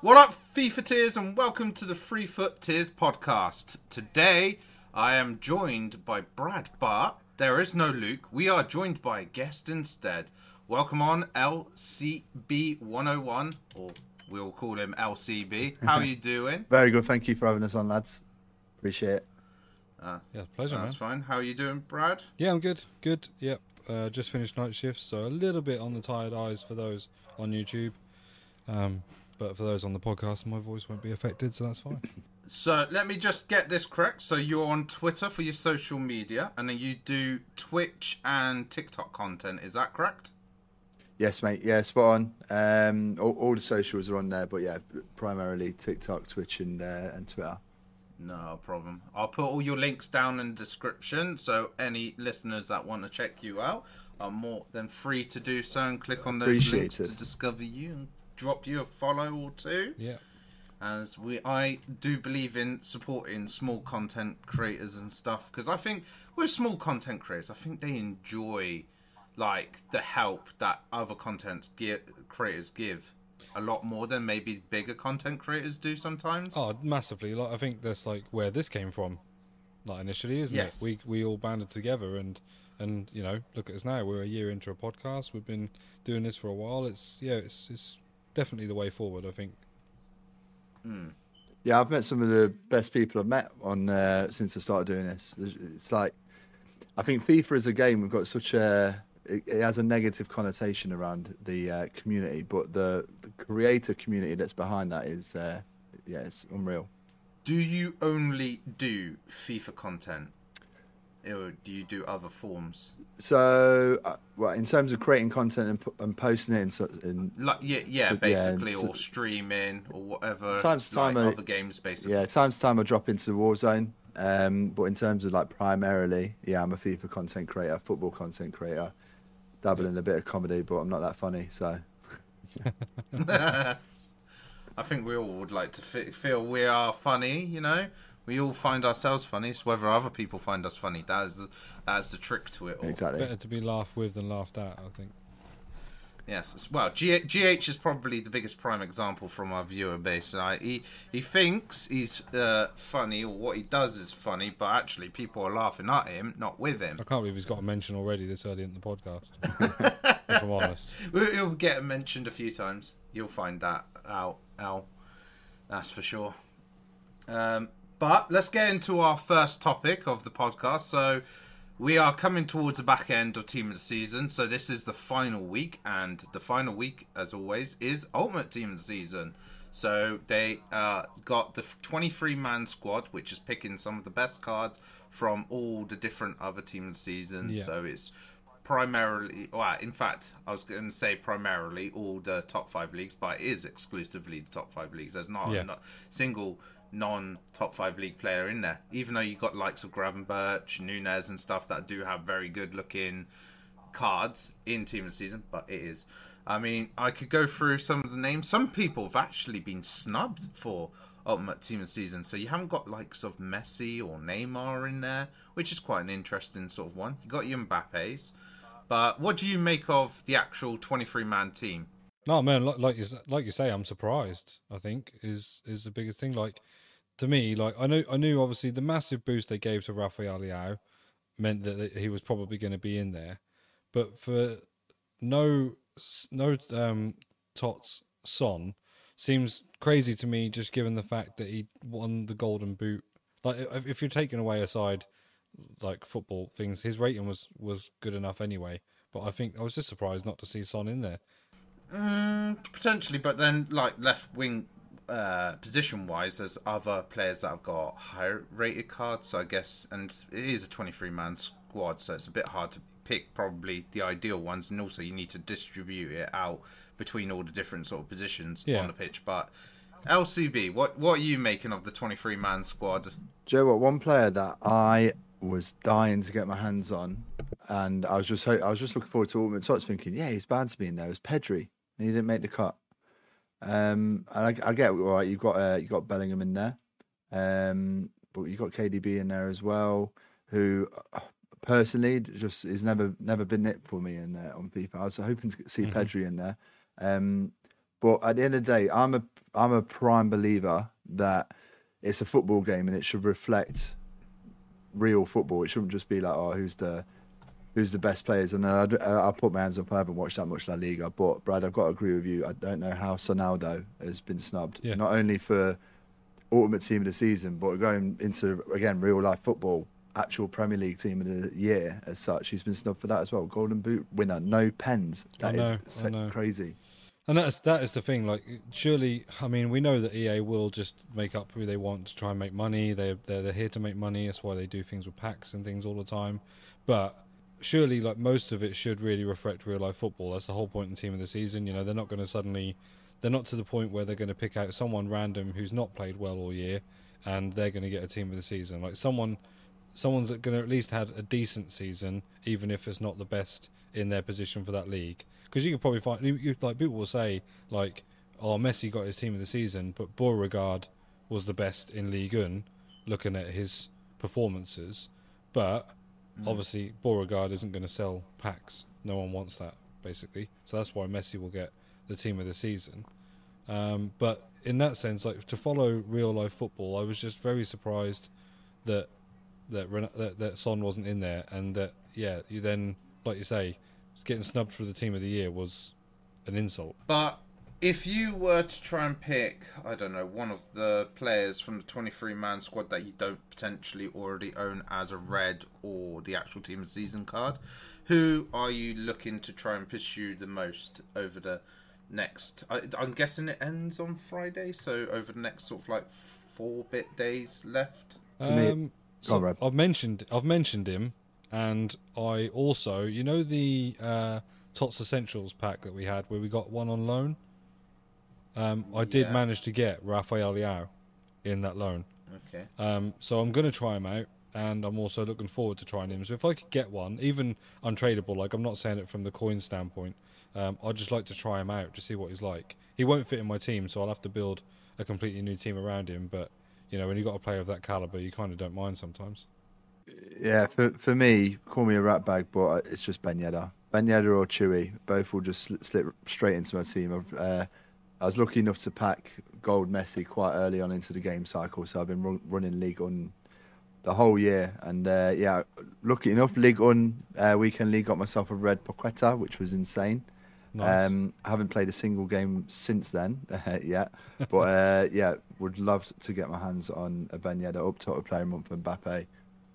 What up, FIFA Tiers, and welcome to the Free FUT Tiers podcast. Today, I am joined by Brad, but there is no Luke. We are joined by a guest instead. Welcome on ElSeeBee101, or we'll call him LCB. How are you doing? Very good. Thank you for having us on, lads. Appreciate it. Uh, Yeah, pleasure, that's man. fine. How are you doing, Brad? Yeah, I'm good. Good. Yep. Uh, just finished night shifts, so a little bit on the tired eyes for those on YouTube. Um, but for those on the podcast, my voice won't be affected, so that's fine. So let me just get this correct. So you're on Twitter for your social media, and then you do Twitch and TikTok content. Is that correct? Yes, mate. Yeah, spot on. Um, all, all the socials are on there, but yeah, primarily TikTok, Twitch, and uh, and Twitter. No problem. I'll put all your links down in the description, so any listeners that want to check you out are more than free to do so and click on those Appreciate links it. to discover you and drop you a follow or two. Yeah. As we, I do believe in supporting small content creators and stuff because I think with small content creators, I think they enjoy like the help that other content gi- creators give a lot more than maybe bigger content creators do sometimes. Oh, massively. Like I think that's like where this came from, like initially, isn't Yes. it? We we all banded together and and you know look at us now. We're a year into a podcast. We've been doing this for a while. It's yeah, it's it's definitely the way forward. I think. Yeah, I've met some of the best people I've met on uh, since I started doing this. It's like I think FIFA is a game, we've got such a it, it has a negative connotation around the uh, community, but the, the creator community that's behind that is uh, yeah, it's unreal. Do you only do FIFA content, or do you do other forms? So, uh, well, in terms of creating content and, and posting it in, so- in Like yeah, yeah, So, yeah, basically, so- or streaming or whatever. Times to time, like I- other games, basically. Yeah, times to time I drop into the Warzone. Um, but in terms of like primarily, yeah, I'm a FIFA content creator, football content creator, dabble in a bit of comedy, but I'm not that funny. So I think we all would like to fe- feel we are funny. You know, we all find ourselves funny. It's whether other people find us funny. That is the, that is the trick to it all. exactly. Better to be laughed with than laughed at. I think. Yes. Well, G- GH is probably the biggest prime example from our viewer base. Right? He he thinks he's uh, funny or what he does is funny, but actually people are laughing at him, not with him. I can't believe he's got a mention already this early in the podcast. if I'm honest. We- He'll get mentioned a few times. You'll find that out, Al. That's for sure. Um, but let's get into our first topic of the podcast. So we are coming towards the back end of Team of the Season. So this is the final week, and the final week, as always, is Ultimate Team of the Season. So they uh, got the 23 man squad, which is picking some of the best cards from all the different other Team of the Seasons. Yeah. So it's primarily, well, in fact, I was going to say primarily all the top five leagues, but it is exclusively the top five leagues. There's not Yeah. a single non top five league player in there, even though you've got likes of Gravenberch, Nunez, and stuff that do have very good looking cards in Team of the Season, but it is. I mean, I could go through some of the names. Some people have actually been snubbed for Ultimate Team of the Season, so you haven't got likes of Messi or Neymar in there, which is quite an interesting sort of one. You got your Mbappe's, but what do you make of the actual 23 man team? No, man, like, like you like you say, I'm surprised. I think is is the biggest thing. Like to me, like I knew I knew obviously the massive boost they gave to Rafael Leao meant that he was probably going to be in there, but for no no um tots son seems crazy to me. Just given the fact that he won the Golden Boot. Like if, if you're taking away aside like football things, his rating was was good enough anyway. But I think I was just surprised not to see Son in there. Mm, potentially, but then like left wing uh, position wise, there's other players that have got higher rated cards. So I guess, and it is a 23 man squad, so it's a bit hard to pick probably the ideal ones, and also you need to distribute it out between all the different sort of positions Yeah. on the pitch. But LCB, what what are you making of the 23 man squad? Joe, you know what? One player that I was dying to get my hands on, and I was just I was just looking forward to Ultimate Tots, thinking, yeah, he's bound to be in there. It was Pedri, and he didn't make the cut. Um, and I, I get all right. You've got uh, you got Bellingham in there, um, but you've got KDB in there as well, who uh, personally just has never never been it for me in uh, on FIFA. I was hoping to see Pedri in there. Um, But at the end of the day, I'm a I'm a prime believer that it's a football game and it should reflect real football. It shouldn't just be like, oh, who's the who's the best players. And I, I, put my hands up. I haven't watched that much La Liga, but Brad, I've got to agree with you. I don't know how Sonaldo has been snubbed, Yeah. not only for ultimate team of the season, but going into again real life football. Actual Premier League team of the year, as such, he's been snubbed for that as well. Golden Boot winner, no pens. That is know, I se- know. crazy. And that's that is the thing. Like, surely, I mean, we know that EA will just make up who they want to try and make money. They they're, they're here to make money. That's why they do things with packs and things all the time. But surely, like most of it should really reflect real life football. That's the whole point in team of the season. You know, they're not going to suddenly, they're not to the point where they're going to pick out someone random who's not played well all year, and they're going to get a team of the season. Like someone, someone's going to at least had a decent season, even if it's not the best in their position for that league. Because you could probably find, you, you, like people will say, like, oh, Messi got his team of the season, but Bourigeaud was the best in Ligue 1, looking at his performances. But obviously, Bourigeaud isn't going to sell packs. No one wants that, basically. So that's why Messi will get the team of the season. Um, but in that sense, like to follow real life football, I was just very surprised that that Ren- that, that Son wasn't in there, and that yeah, you then like you say, getting snubbed for the team of the year was an insult. But if you were to try and pick, I don't know, one of the players from the 23 man squad that you don't potentially already own as a red or the actual team of season card, who are you looking to try and pursue the most over the next? I, I'm guessing it ends on Friday, so over the next sort of like four bit days left. Um, Go on. I've mentioned I've mentioned him, and I also you know the uh, Tots Essentials pack that we had where we got one on loan. Um, I did Yeah. manage to get Rafael Leao in that loan. Okay. Um, so I'm going to try him out, and I'm also looking forward to trying him. So if I could get one, even untradeable, like I'm not saying it from the coin standpoint, um, I'd just like to try him out to see what he's like. He won't fit in my team, so I'll have to build a completely new team around him. But you know, when you've got a player of that caliber, you kind of don't mind sometimes. Yeah, for for me, call me a rat bag, but it's just Ben Yedder. Ben Yedder or Chewy, both will just slip, slip straight into my team. I've, uh, I was lucky enough to pack Gold Messi quite early on into the game cycle, so I've been run, running Ligue 1 the whole year. And uh, yeah, lucky enough, League on uh, weekend league got myself a red Paqueta, which was insane. Nice. Um, I haven't played a single game since then yet, but uh, yeah, would love to get my hands on a Ben Yedder up top of player a month for Mbappe.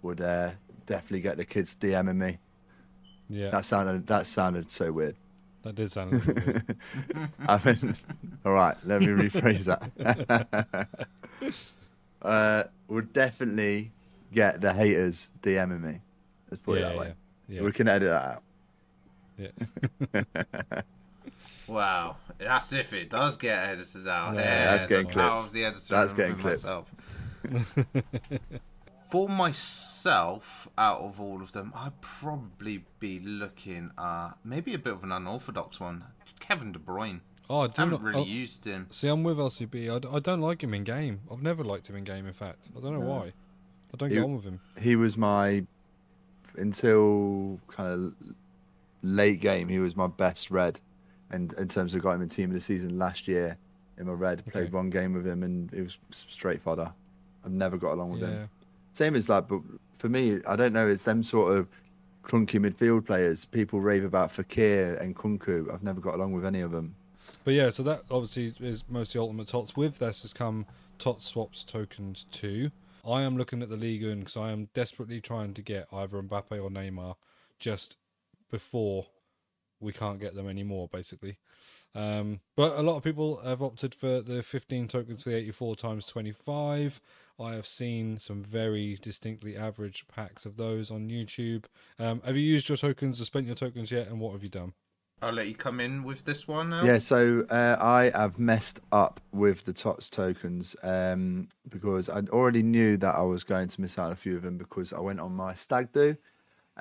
Would uh, definitely get the kids DMing me. yeah, That sounded that sounded so weird. That did sound a little weird. I mean, all right, let me rephrase that. uh, would definitely get the haters DMing me. Let's put yeah, it that way. yeah, We can edit that out. yeah. Wow, that's if it does get edited out. Yeah, Yeah, that's getting the power clipped. of the editor That's getting for clipped. Myself. For myself, out of all of them, I'd probably be looking at maybe a bit of an unorthodox one. Kevin De Bruyne. Oh, I I do haven't not. really oh, used him. see, I'm with LCB. I, d- I don't like him in game. I've never liked him in game. In fact, I don't know why. I don't get on with him. he was my until kind of late game. He was my best red, and in terms of got him in team of the season last year in my red. Played Okay. one game with him, and it was straight fodder. I've never got along with Yeah. him. Same as like, but for me, I don't know. It's them sort of clunky midfield players. People rave about Fekir and Nkunku. I've never got along with any of them. But yeah, so that obviously is mostly Ultimate Tots. With this has come Tot Swaps tokens too. I am looking at the league because I am desperately trying to get either Mbappe or Neymar just before we can't get them anymore, basically. Um, but a lot of people have opted for the 15 tokens for the 84 times 25. I have seen some very distinctly average packs of those on YouTube. Um, have you used your tokens or spent your tokens yet? And what have you done? I'll let you come in with this one now. Yeah, so uh, I have messed up with the TOTS tokens um, because I already knew that I was going to miss out on a few of them because I went on my stag do.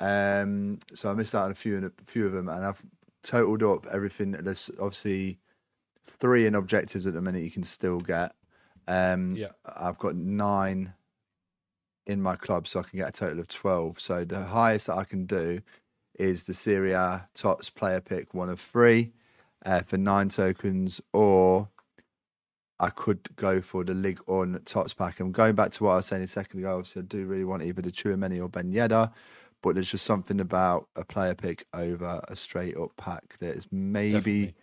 Um, so I missed out on a few, a few of them, and I've totaled up everything. There's obviously three in objectives at the minute you can still get. Um, Yeah. I've got nine in my club, so I can get a total of 12. So the highest that I can do is the Serie A Tots player pick one of three. uh, for nine tokens, or I could go for the Ligue 1 Tots pack. I'm going back to what I was saying a second ago. Obviously, I do really want either the Chouameni or Ben Yedder, but there's just something about a player pick over a straight up pack that is maybe. Definitely.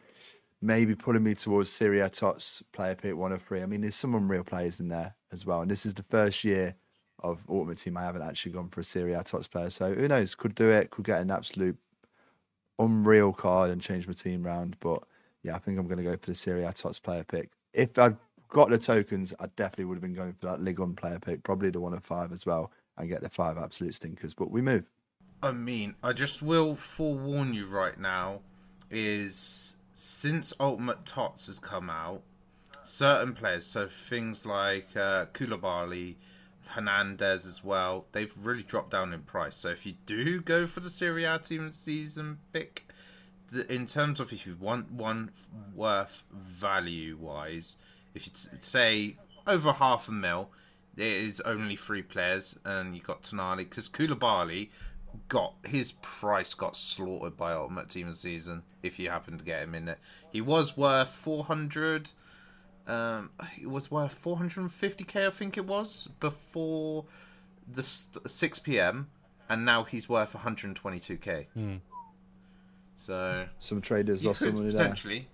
Maybe pulling me towards Serie A Tots player pick one of three. I mean, there's some unreal players in there as well. And this is the first year of Ultimate Team I haven't actually gone for a Serie A Tots player. So who knows? Could do it. Could get an absolute unreal card and change my team round. But yeah, I think I'm going to go for the Serie A Tots player pick. If I'd got the tokens, I definitely would have been going for that Ligue 1 player pick, probably the one of five as well, and get the five absolute stinkers. But we move. I mean, I just will forewarn you right now is since Ultimate Tots has come out, certain players, so things like uh, Koulibaly, Hernandez as well, they've really dropped down in price. So if you do go for the Serie A team season pick, in terms of if you want one worth value wise, if you say over half a mil, it is only three players, and you got Tonali because Koulibaly got his price got slaughtered by Ultimate Team of the Season. If you happen to get him in it, he was worth four hundred. Um, he was worth four hundred and fifty k, I think it was before the six p.m. and now he's worth one hundred and twenty-two k. So Some traders lost some could money there. potentially.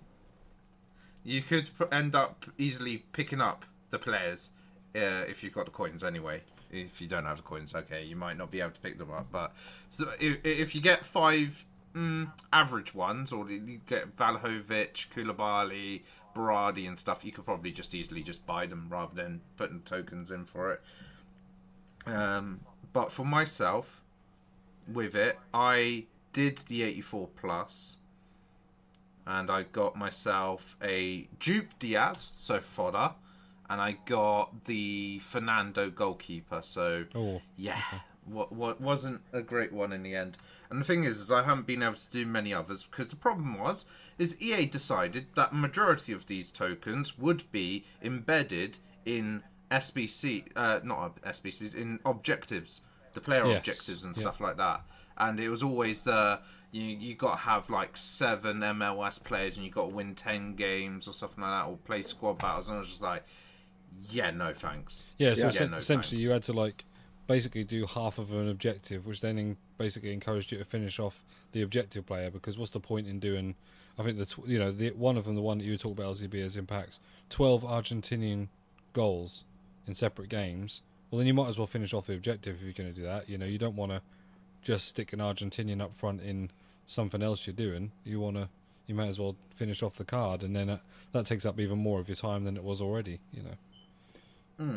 You could end up easily picking up the players uh, if you've got the coins anyway. If you don't have the coins, okay, you might not be able to pick them up. But so if, if you get five mm, average ones, or you get Vlahovic, Koulibaly, Berardi, and stuff, you could probably just easily just buy them rather than putting tokens in for it. Um, but for myself, with it, I did the 84 plus, and I got myself a dupe Diaz, so fodder, and I got the Fernando goalkeeper. So Oh, yeah, what what wasn't a great one in the end. And the thing is, is I haven't been able to do many others because the problem was is EA decided that majority of these tokens would be embedded in SBC, uh, not SBCs, in objectives, the player Yes, objectives and yeah. stuff like that. And it was always the you you got to have like seven MLS players and you got to win ten games or something like that, or play squad battles. And I was just like, yeah, no thanks. Yeah, so Yeah. essen- no essentially you had to like basically do half of an objective, which then in- basically encouraged you to finish off the objective player. Because what's the point in doing? I think the tw- you know the one of them, the one that you talk about LCB as impacts, twelve Argentinian goals in separate games. Well, then you might as well finish off the objective if you're going to do that. You know, you don't want to just stick an Argentinian up front in something else you're doing. You want to, you might as well finish off the card, and then uh, that takes up even more of your time than it was already. You know.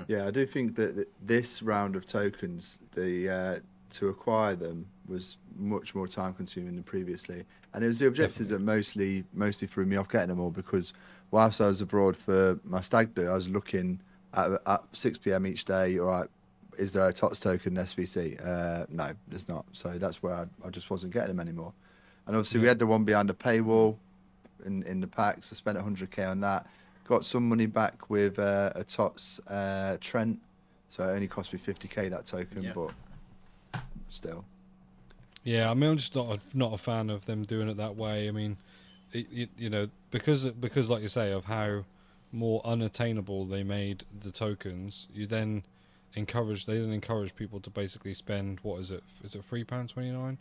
Yeah, I do think that this round of tokens, the uh, to acquire them was much more time consuming than previously, and it was the objectives that mostly mostly threw me off getting them all because whilst I was abroad for my stag do, I was looking at, at six pm each day. All right, is there a TOTS token in SBC? Uh, no, there's not. So that's where I, I just wasn't getting them anymore. And obviously, we had the one behind the paywall in in the packs. I spent 100k on that. Got some money back with uh, a TOTS uh, Trent, so it only cost me 50k that token, Yeah. but still. Yeah, I mean, I'm just not a, not a fan of them doing it that way. I mean, it, it, you know, because because like you say of how more unattainable they made the tokens, you then encourage they then encourage people to basically spend what is it? Is it three pound twenty nine?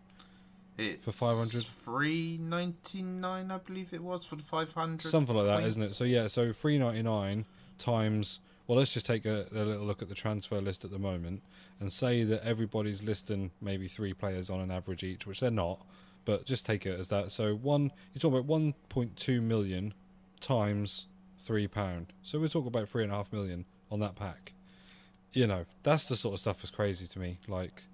It's For 500? three ninety nine, I believe it was for the five hundred. Something like that, isn't it? So yeah, so three ninety nine times. Well, let's just take a, a little look at the transfer list at the moment and say that everybody's listing maybe three players on an average each, which they're not. But just take it as that. So one, you're talking about one point two million times three pound. So we're talking about three and a half million on that pack. You know, that's the sort of stuff that's crazy to me. Like,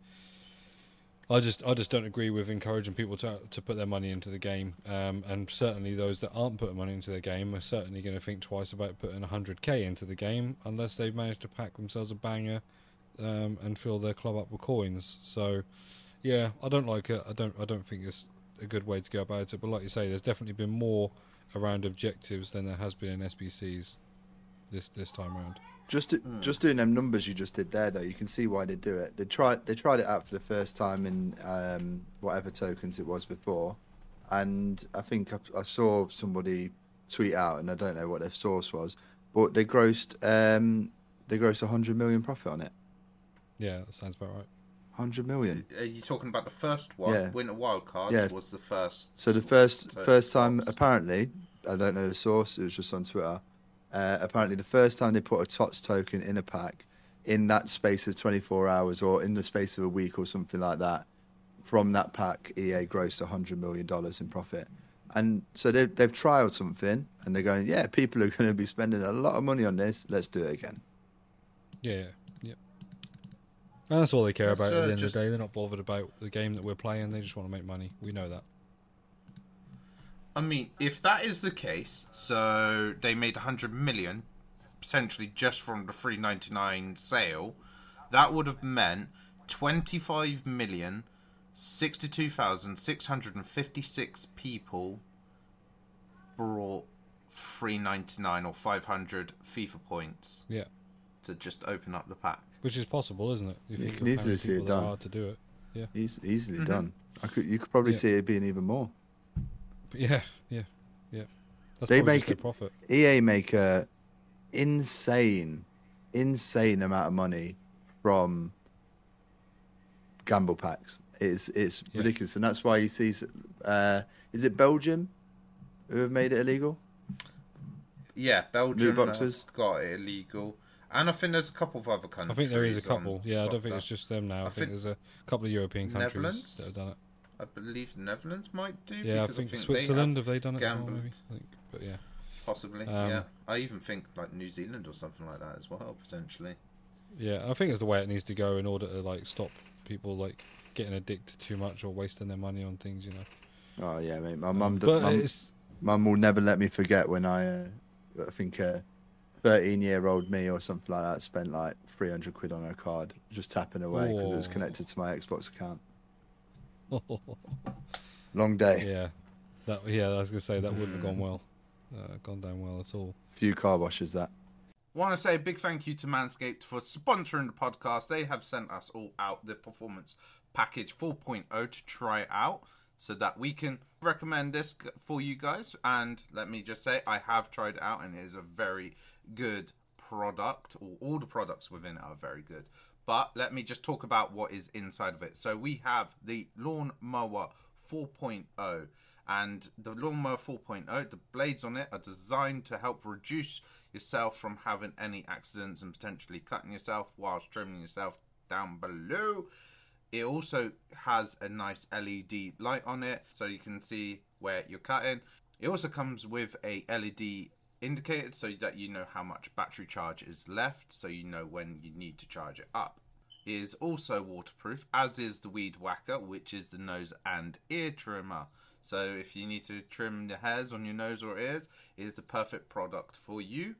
I just I just don't agree with encouraging people to to put their money into the game, um, and certainly those that aren't putting money into the game are certainly going to think twice about putting 100k into the game unless they've managed to pack themselves a banger um, and fill their club up with coins. So, yeah, I don't like it. I don't I don't think it's a good way to go about it. But like you say, there's definitely been more around objectives than there has been in SBCs this this time around. Just do, just doing them numbers you just did there, though, you can see why they do it. They tried they tried it out for the first time in um, whatever tokens it was before, and I think I, I saw somebody tweet out, and I don't know what their source was, but they grossed um, they grossed a hundred million profit on it. Yeah, that sounds about right. Hundred million. Are you talking about the first one? Yeah. Winter Wildcards Yeah. was the first. So the first first time, apparently, I don't know the source. It was just on Twitter. Uh, apparently, the first time they put a TOTS token in a pack, in that space of 24 hours or in the space of a week or something like that, from that pack, EA grossed 100 million dollars in profit. And so they've they've trialed something, and they're going, yeah, people are going to be spending a lot of money on this. Let's do it again. Yeah, yeah. And that's all they care about uh, at the end just- of the day. They're not bothered about the game that we're playing. They just want to make money. We know that. I mean, if that is the case, so they made 100 million potentially just from the 399 sale, that would have meant 25 million 62,656 people brought 399 or 500 FIFA points Yeah, to just open up the pack. which is possible, isn't it? If You think can of how many easily see it done. are to do it. Yeah, Eas- easily Mhm. done. I could you could probably Yeah. see it being even more. But yeah, yeah, yeah. That's They make just their profit. EA make a insane, insane amount of money from gamble packs. It's it's Yeah. ridiculous, and that's why you see. Uh, is it Belgium who have made it illegal? Yeah, Belgium have boxes? got it illegal. And I think there's a couple of other countries. I think there is a couple. Yeah, I don't think that. it's just them now. I, I think, think there's a couple of European countries that have done it. I believe the Netherlands might do. Yeah, I because think, they Switzerland have have, they done it as well? Maybe. I think, but yeah, possibly. Um, yeah, I even think like New Zealand or something like that as well potentially. yeah. I think it's the way it needs to go in order to like stop people like getting addicted too much or wasting their money on things. You know. Oh yeah, mate. My Um, mum, but mum, it's mum will never let me forget when I, uh, I think, uh, thirteen-year-old me or something like that spent like three hundred quid on her card just tapping away because it was Oh. connected to my Xbox account. Long day. yeah, that yeah. I was gonna say that wouldn't have gone well, uh, gone down well at all. Few car washes that. Want to say a big thank you to Manscaped for sponsoring the podcast. They have sent us all out the performance package 4.0 to try it out so that we can recommend this for you guys. And let me just say, I have tried it out and it is a very good product. All, all the products within it are very good. But let me just talk about what is inside of it. So we have the Lawn Mower 4.0 and the lawnmower 4.0 the blades on it are designed to help reduce yourself from having any accidents and potentially cutting yourself whilst trimming yourself down below it also has a nice led light on it so you can see where you're cutting it also comes with a led indicator so that you know how much battery charge is left so you know when you need to charge it up it is also waterproof, as is the Weed Whacker, which is the nose and ear trimmer. So if you need to trim the hairs on your nose or ears, it is the perfect product for you.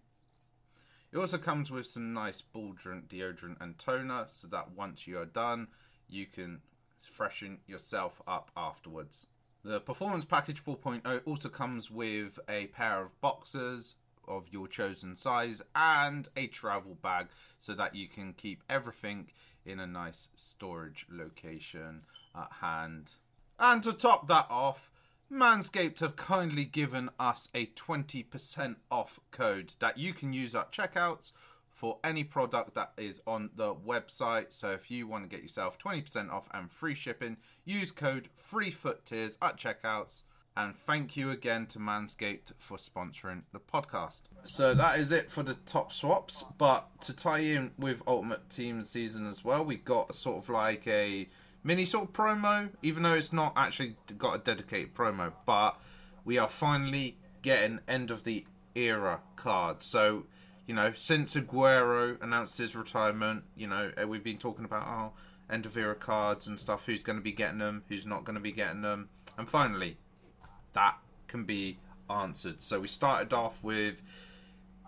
It also comes with some nice baldrant deodorant and toner, so that once you are done, you can freshen yourself up afterwards. The Performance Package 4.0 also comes with a pair of boxers of your chosen size and a travel bag so that you can keep everything in a nice storage location at hand. And to top that off, Manscaped have kindly given us a 20% off code that you can use at checkouts for any product that is on the website. So if you want to get yourself 20% off and free shipping, use code 3FUTTIERS at checkouts. And thank you again to Manscaped for sponsoring the podcast. So that is it for the TOTS swaps. But to tie in with Ultimate Team season as well, we got sort of like a mini sort of promo, even though it's not actually got a dedicated promo. But we are finally getting end of the era cards. So, you know, since Aguero announced his retirement, you know, uh, we've been talking about oh, end of era cards and stuff. Who's going to be getting them? Who's not going to be getting them? And finally, that can be answered. So we started off with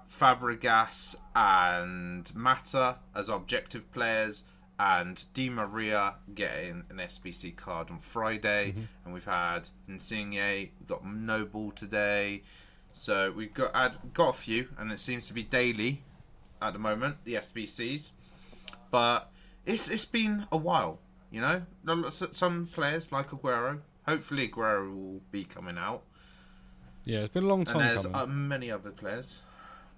Fabregas and Mata as objective players, and Di Maria getting an SBC card on Friday, and we've had Insigne, we've got Noble today. So we've got had, got a few, and it seems to be daily at the moment the SBCs, but it's it's been a while. You know, some players like Aguero Hopefully, Aguero will be coming out. Yeah, it's been a long time. And there's uh, many other players.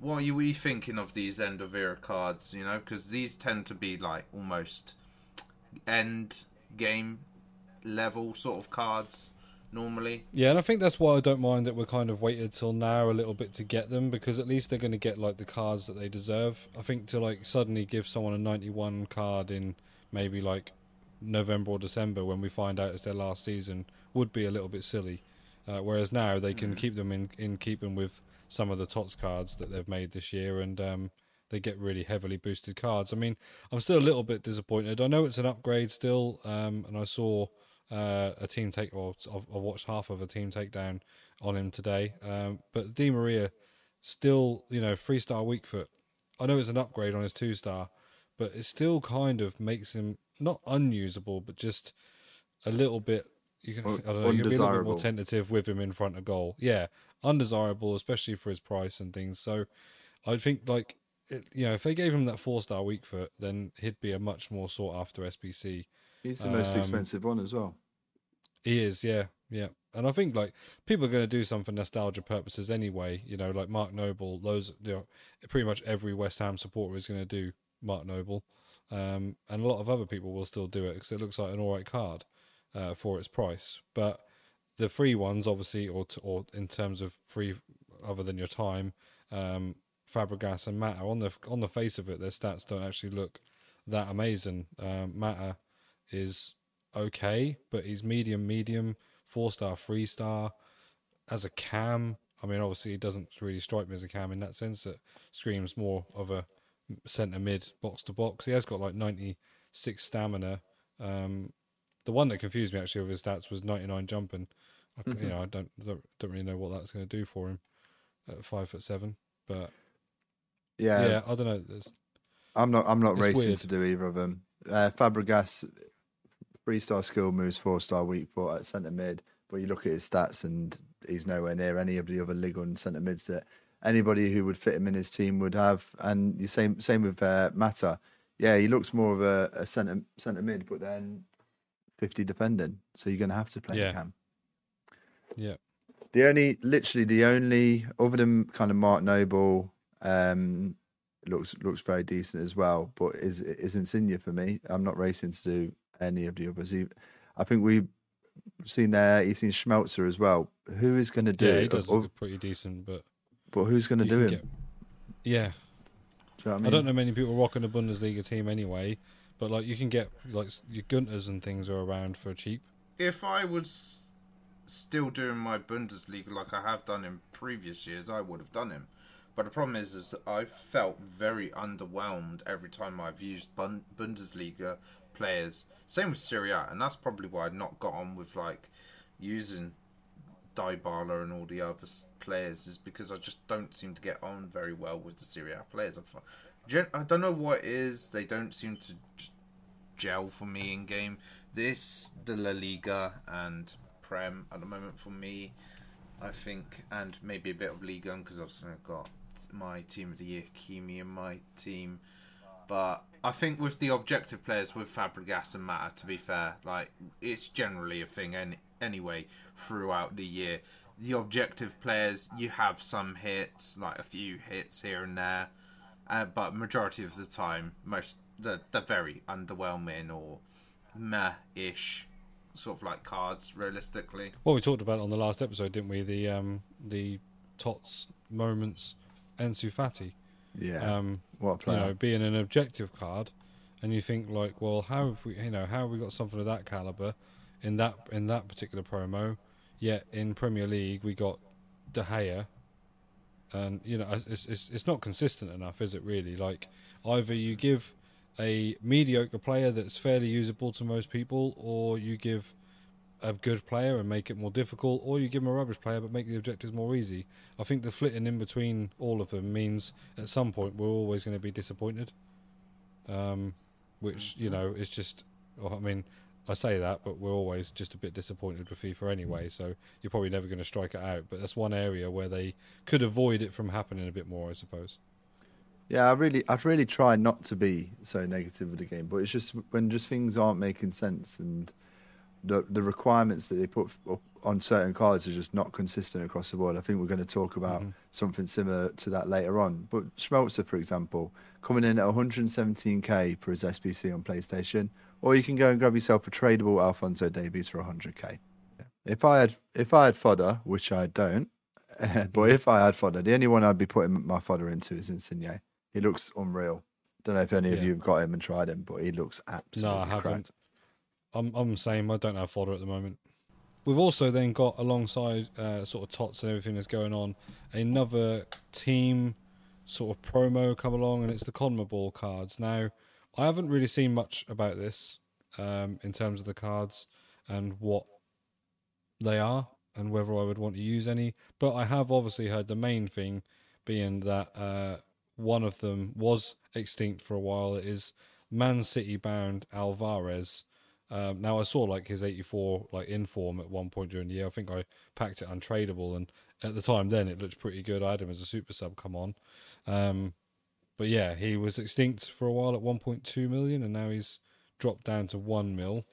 What are you we thinking of these end of era cards? You know, because these tend to be like almost end game level sort of cards normally. Yeah, and I think that's why I don't mind that we're kind of waited till now a little bit to get them because at least they're going to get like the cards that they deserve. I think to like suddenly give someone a 91 card in maybe like November or December when we find out it's their last season would be a little bit silly. Uh, whereas now they can keep them in in keeping with some of the TOTS cards that they've made this year and um, they get really heavily boosted cards. I mean, I'm still a little bit disappointed. I know it's an upgrade still, um, and I saw uh, a team take, or I've I've watched half of a team takedown on him today. Um, but Di Maria, still, you know, three star weak foot. I know it's an upgrade on his two star, but it still kind of makes him not unusable, but just a little bit. You can, I don't know, you can be a little bit more tentative with him in front of goal. Yeah, undesirable, especially for his price and things. So, I think like it, you know, if they gave him that four star weak foot, then he'd be a much more sought after SBC. He's the most Um, expensive one as well. He is, yeah, yeah. And I think like people are going to do some for nostalgia purposes anyway. You know, like Mark Noble, those you know, pretty much every West Ham supporter is going to do Mark Noble, um, and a lot of other people will still do it because it looks like an all right card uh, for its price. But the free ones, obviously, or t- or in terms of free, other than your time, um, Fabregas and Mata on the on the face of it, their stats don't actually look that amazing. Um, Mata is okay, but he's medium, medium, four star, three star. As a cam, I mean, obviously, he doesn't really strike me as a cam in that sense. It screams more of a centre mid, box to box. He has got like 96 stamina. Um, the one that confused me actually with his stats was 99 jumping. I, you know, I don't, don't don't really know what that's going to do for him at five foot seven, but Yeah, yeah, I don't know. There's, I'm not. I'm not racing weird. to do either of them. Uh, Fabregas, three star skill moves, four star weak foot at centre mid. But you look at his stats, and he's nowhere near any of the other Ligue 1 centre mids that anybody who would fit him in his team would have. And the same same with uh, Mata. Yeah, he looks more of a, a centre centre mid, but then 50 defending. So you're going to have to play Yeah. Cam. yeah, The only, literally, the only other than kind of Mark Noble, um, looks looks very decent as well. But is is Insigne for me? I'm not racing to do any of the others. He, I think we've seen there. He's seen Schmelzer as well. Who is going to do? yeah, he it? does Or- look pretty decent, but but who's going to do can him? get- yeah, Do you know what I, I, don't know many people rocking a Bundesliga team anyway, but like you can get like your Gunters and things are around for cheap. If I was still doing my Bundesliga like I have done in previous years, I would have done him. But the problem is, is that I felt very underwhelmed every time I've used Bundesliga players. Same with Serie A, and that's probably why I've not got on with like using Dybala and all the other players is because I just don't seem to get on very well with the Serie A players. I, don't know what it is. They don't seem to gel for me in game. This, the La Liga and Prem at the moment for me, I think, and maybe a bit of Liga because obviously I've got my team of the year, Kimi, in my team. But I think with the objective players, with Fabregas and Mata, to be fair, like it's generally a thing any, anyway throughout the year. The objective players, you have some hits, like a few hits here and there, uh, but majority of the time, most they're, they're very underwhelming or meh-ish, sort of like cards, realistically. Well, we talked about on the last episode, didn't we? The um the tots moments, Ansu Fati. Yeah, Um, what a you player. know, being an objective card, and you think like, well, how have we, you know, how have we got something of that caliber in that in that particular promo? Yet in Premier League we got De Gea, and you know, it's it's it's not consistent enough, is it? Really, like either you give a mediocre player that's fairly usable to most people, or you give a good player and make it more difficult, or you give them a rubbish player but make the objectives more easy. I think the flitting in between all of them means at some point we're always going to be disappointed. Um, which you know is just, well, I mean, I say that, but we're always just a bit disappointed with FIFA anyway. So you're probably never going to strike it out. But that's one area where they could avoid it from happening a bit more, I suppose. Yeah, I really, I've really tried not to be so negative with the game, but it's just when just things aren't making sense, and the the requirements that they put on certain cards are just not consistent across the board. I think we're going to talk about Mm-hmm. something similar to that later on. But Schmelzer, for example, coming in at 117k for his SBC on PlayStation, or you can go and grab yourself a tradable Alfonso Davies for 100k. If I had if I had fodder, which I don't, but if I had fodder, the only one I'd be putting my fodder into is Insigne. He looks unreal. Don't know if any of you have got him and tried him, but he looks absolutely No, I haven't. cracked. I'm I'm the same. I don't have fodder at the moment. We've also then got alongside uh, sort of tots and everything that's going on another team sort of promo come along, and it's the CONMEBOL cards. Now, I haven't really seen much about this um, in terms of the cards and what they are and whether I would want to use any, but I have obviously heard the main thing being that uh, one of them was extinct for a while. It is Man City bound Alvarez. Um, now I saw like his 84 like in form at one point during the year. I think I packed it untradeable, and at the time then it looked pretty good. I had him as a super sub come on, um, but yeah, he was extinct for a while at 1.2 million, and now he's dropped down to one mil.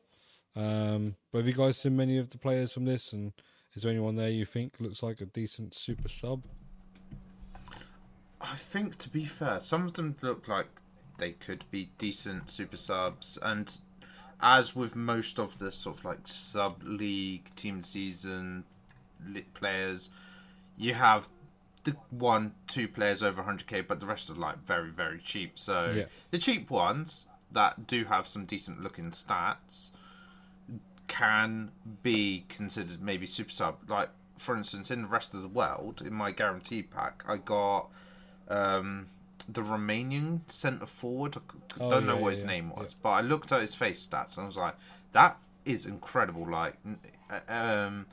Um, but have you guys seen many of the players from this? And is there anyone there you think looks like a decent super sub? I think, to be fair, some of them look like they could be decent super subs, and as with most of the sort of like sub league team season lit players, you have the one, two players over 100k, but the rest are like very, very cheap. So Yeah. the cheap ones that do have some decent looking stats can be considered maybe super sub. Like for instance, in the rest of the world, in my guarantee pack, I got um, the Romanian centre forward. I Oh, don't know yeah, what his yeah, name yeah. was, but I looked at his face stats and I was like, that is incredible. Like uh, um,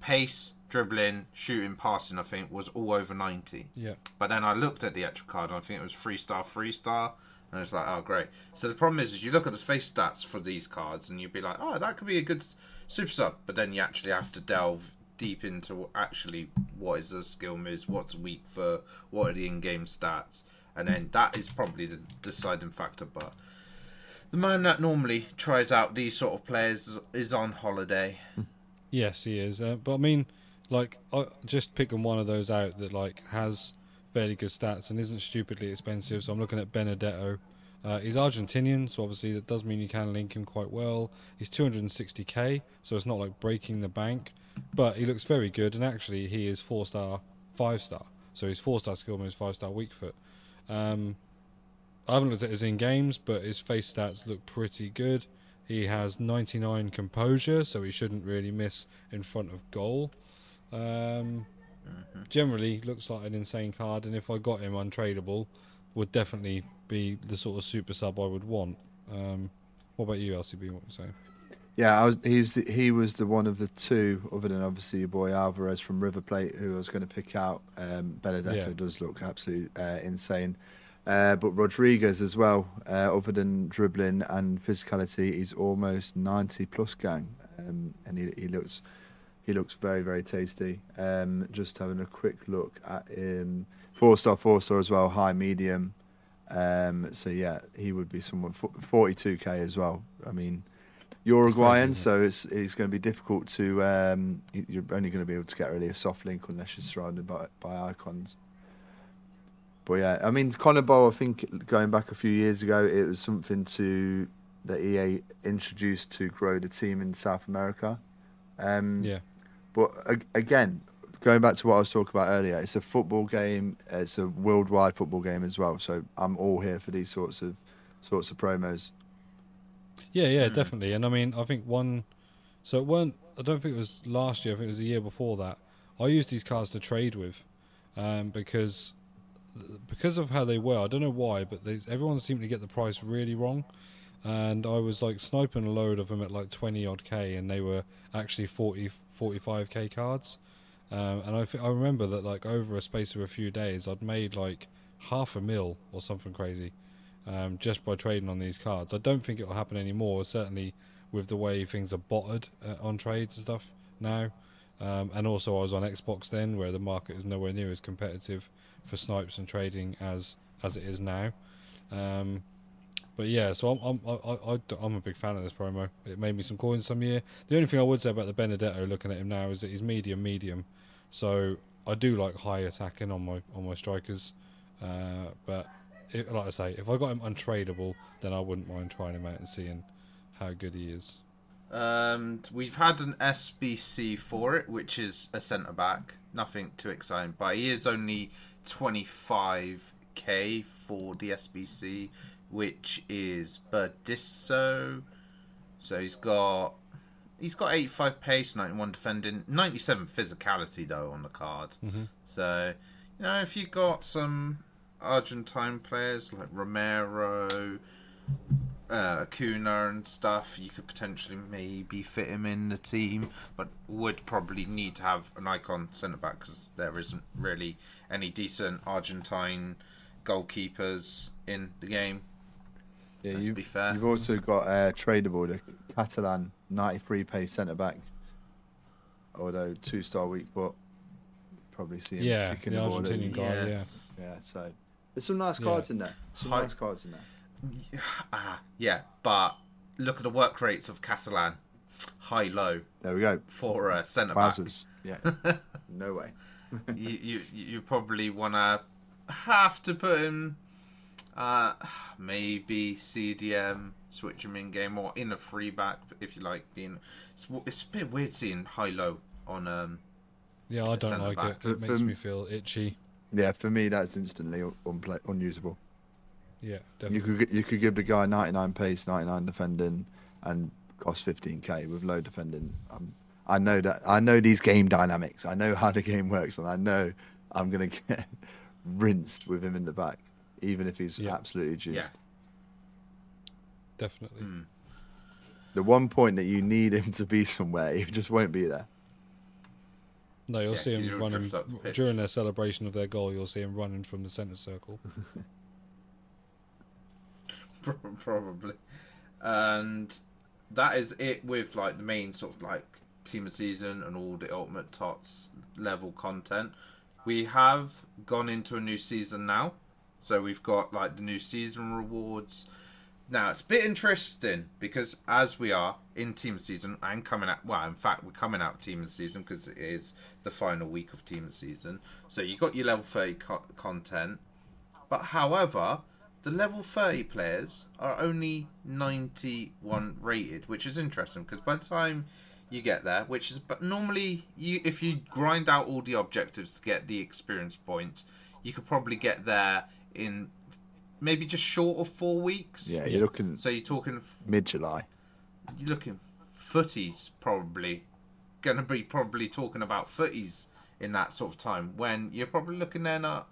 pace, dribbling, shooting, passing. I think was all over ninety. Yeah, But then I looked at the actual card and I think it was three star, three star. And I was like, oh, great. So the problem is, is you look at the face stats for these cards and you'd be like, oh, that could be a good super sub. But then you actually have to delve deep into actually what is the skill moves, what's weak for, what are the in game stats. And then that is probably the deciding factor. But the man that normally tries out these sort of players is on holiday. yes, he is. Uh, but I mean, like, I, just picking one of those out that like has fairly good stats and isn't stupidly expensive. So I'm looking at Benedetto. Uh, he's Argentinian, so obviously that does mean you can link him quite well. He's 260k, so it's not like breaking the bank, but he looks very good. And actually, he is four star, five star. So he's four star skill moves, five star weak foot. Um, I haven't looked at his in games, but his face stats look pretty good. He has 99 composure, so he shouldn't really miss in front of goal. Um, Generally, looks like an insane card, and if I got him untradeable, would definitely be the sort of super sub I would want. Um, what about you, LCB? What you say? Yeah, I was, he was the, he was the one of the two, other than obviously your boy Alvarez from River Plate, who I was going to pick out. Um, Benedetto Yeah. does look absolutely uh, insane, uh, but Rodriguez as well. Uh, other than dribbling and physicality, he's almost ninety plus gang, um, and he, he looks he looks very very tasty. Um, just having a quick look at him, four star, four star as well, high medium. Um, so yeah, he would be someone forty two k as well. I mean. Uruguayan, so it's it's going to be difficult to. Um, you- you're only going to be able to get really a soft link unless you're surrounded by by icons. But yeah, I mean, Conor I think going back a few years ago, it was something to that EA introduced to grow the team in South America. Um, Yeah, But ag- again, going back to what I was talking about earlier, it's a football game. It's a worldwide football game as well. So I'm all here for these sorts of sorts of promos. Yeah, yeah, Mm. definitely. And I mean, I think one. So it weren't. I don't think it was last year. I think it was the year before that. I used these cards to trade with, um, because because of how they were. I don't know why, but they, everyone seemed to get the price really wrong. And I was like sniping a load of them at like 20 odd K, and they were actually 40, 45K cards. Um, and I, th- I remember that like over a space of a few days, I'd made like half a mil or something crazy um, just by trading on these cards. I don't think it will happen anymore, certainly with the way things are botted uh, on trades and stuff now. Um, and also, I was on Xbox then, where the market is nowhere near as competitive for snipes and trading as as it is now. Um, But yeah, so I'm I'm I, I'm a big fan of this promo. It made me some coins some year. The only thing I would say about the Benedetto, looking at him now, is that he's medium medium. So I do like high attacking on my on my strikers. Uh, but it, like I say, if I got him untradeable, then I wouldn't mind trying him out and seeing how good he is. Um, we've had an SBC for it, which is a centre back. Nothing too exciting, but he is only 25k for the SBC, which is Burdisso. So he's got he's got 85 pace, 91 defending, 97 physicality though on the card. Mhm. So you know if you've got some Argentine players like Romero, uh, Acuna and stuff, you could potentially maybe fit him in the team, but would probably need to have an icon centre back because there isn't really any decent Argentine goalkeepers in the game. Yeah, Let's you, be fair. You've also got uh, tradable the Catalan 93 pace centre back. Although two star weak, but probably see him Yeah, kicking the the, ball. Argentinian you. guy. yeah. Yeah, so there's some nice Yeah. cards in there. Some Hi- nice cards in there. Ah, yeah, but look at the work rates of Catalan, high low There we go. for uh, centre back. Wowzers. Yeah. no way. you, you you probably want to have to put him uh maybe CDM switch him in game or in a free back if you like being it's, it's a bit weird seeing high low on um Yeah, I don't like back. it. For- It makes for- me feel itchy. Yeah, for me that's instantly unplay- unusable. Yeah, You could you could give the guy 99 pace, 99 defending, and cost 15k with low defending. Um, I know that I know these game dynamics. I know how the game works, and I know I'm gonna get rinsed with him in the back, even if he's Yeah. absolutely juiced. Yeah. Definitely. hmm. The one point that you need him to be somewhere, he just won't be there. No, you'll Yeah, see him running the during their celebration of their goal. You'll see him running from the centre circle. probably and that is it with like the main sort of like team of season and all the ultimate tots level content we have gone into a new season now so we've got like the new season rewards now it's a bit interesting because as we are in team season and coming out well in fact we're coming out of team season because it is the final week of team season. So you got your level 30 co- content. But however, the level 30 players are only 91 rated, which is interesting because by the time you get there, which is but normally you if you grind out all the objectives to get the experience points, you could probably get there in maybe just short of 4 weeks. Yeah, you're looking So you're talking mid July. you're looking FUTTIES probably going to be probably talking about FUTTIES in that sort of time when you're probably looking then at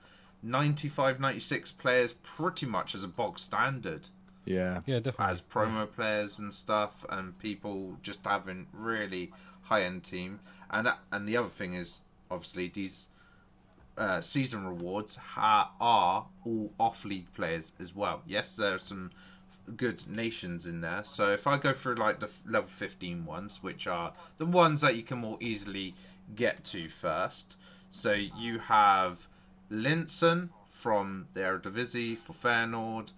95 96 players pretty much as a bog standard Yeah, Yeah, definitely. as promo players and stuff and people just having really high end team and and the other thing is obviously these uh, season rewards ha- are all off league players as well. Yes there are some good nations in there. So if i go through like the f- level 15 ones which are the ones that you can more easily get to first. So you have Linssen from the eredivisie for feyenoord.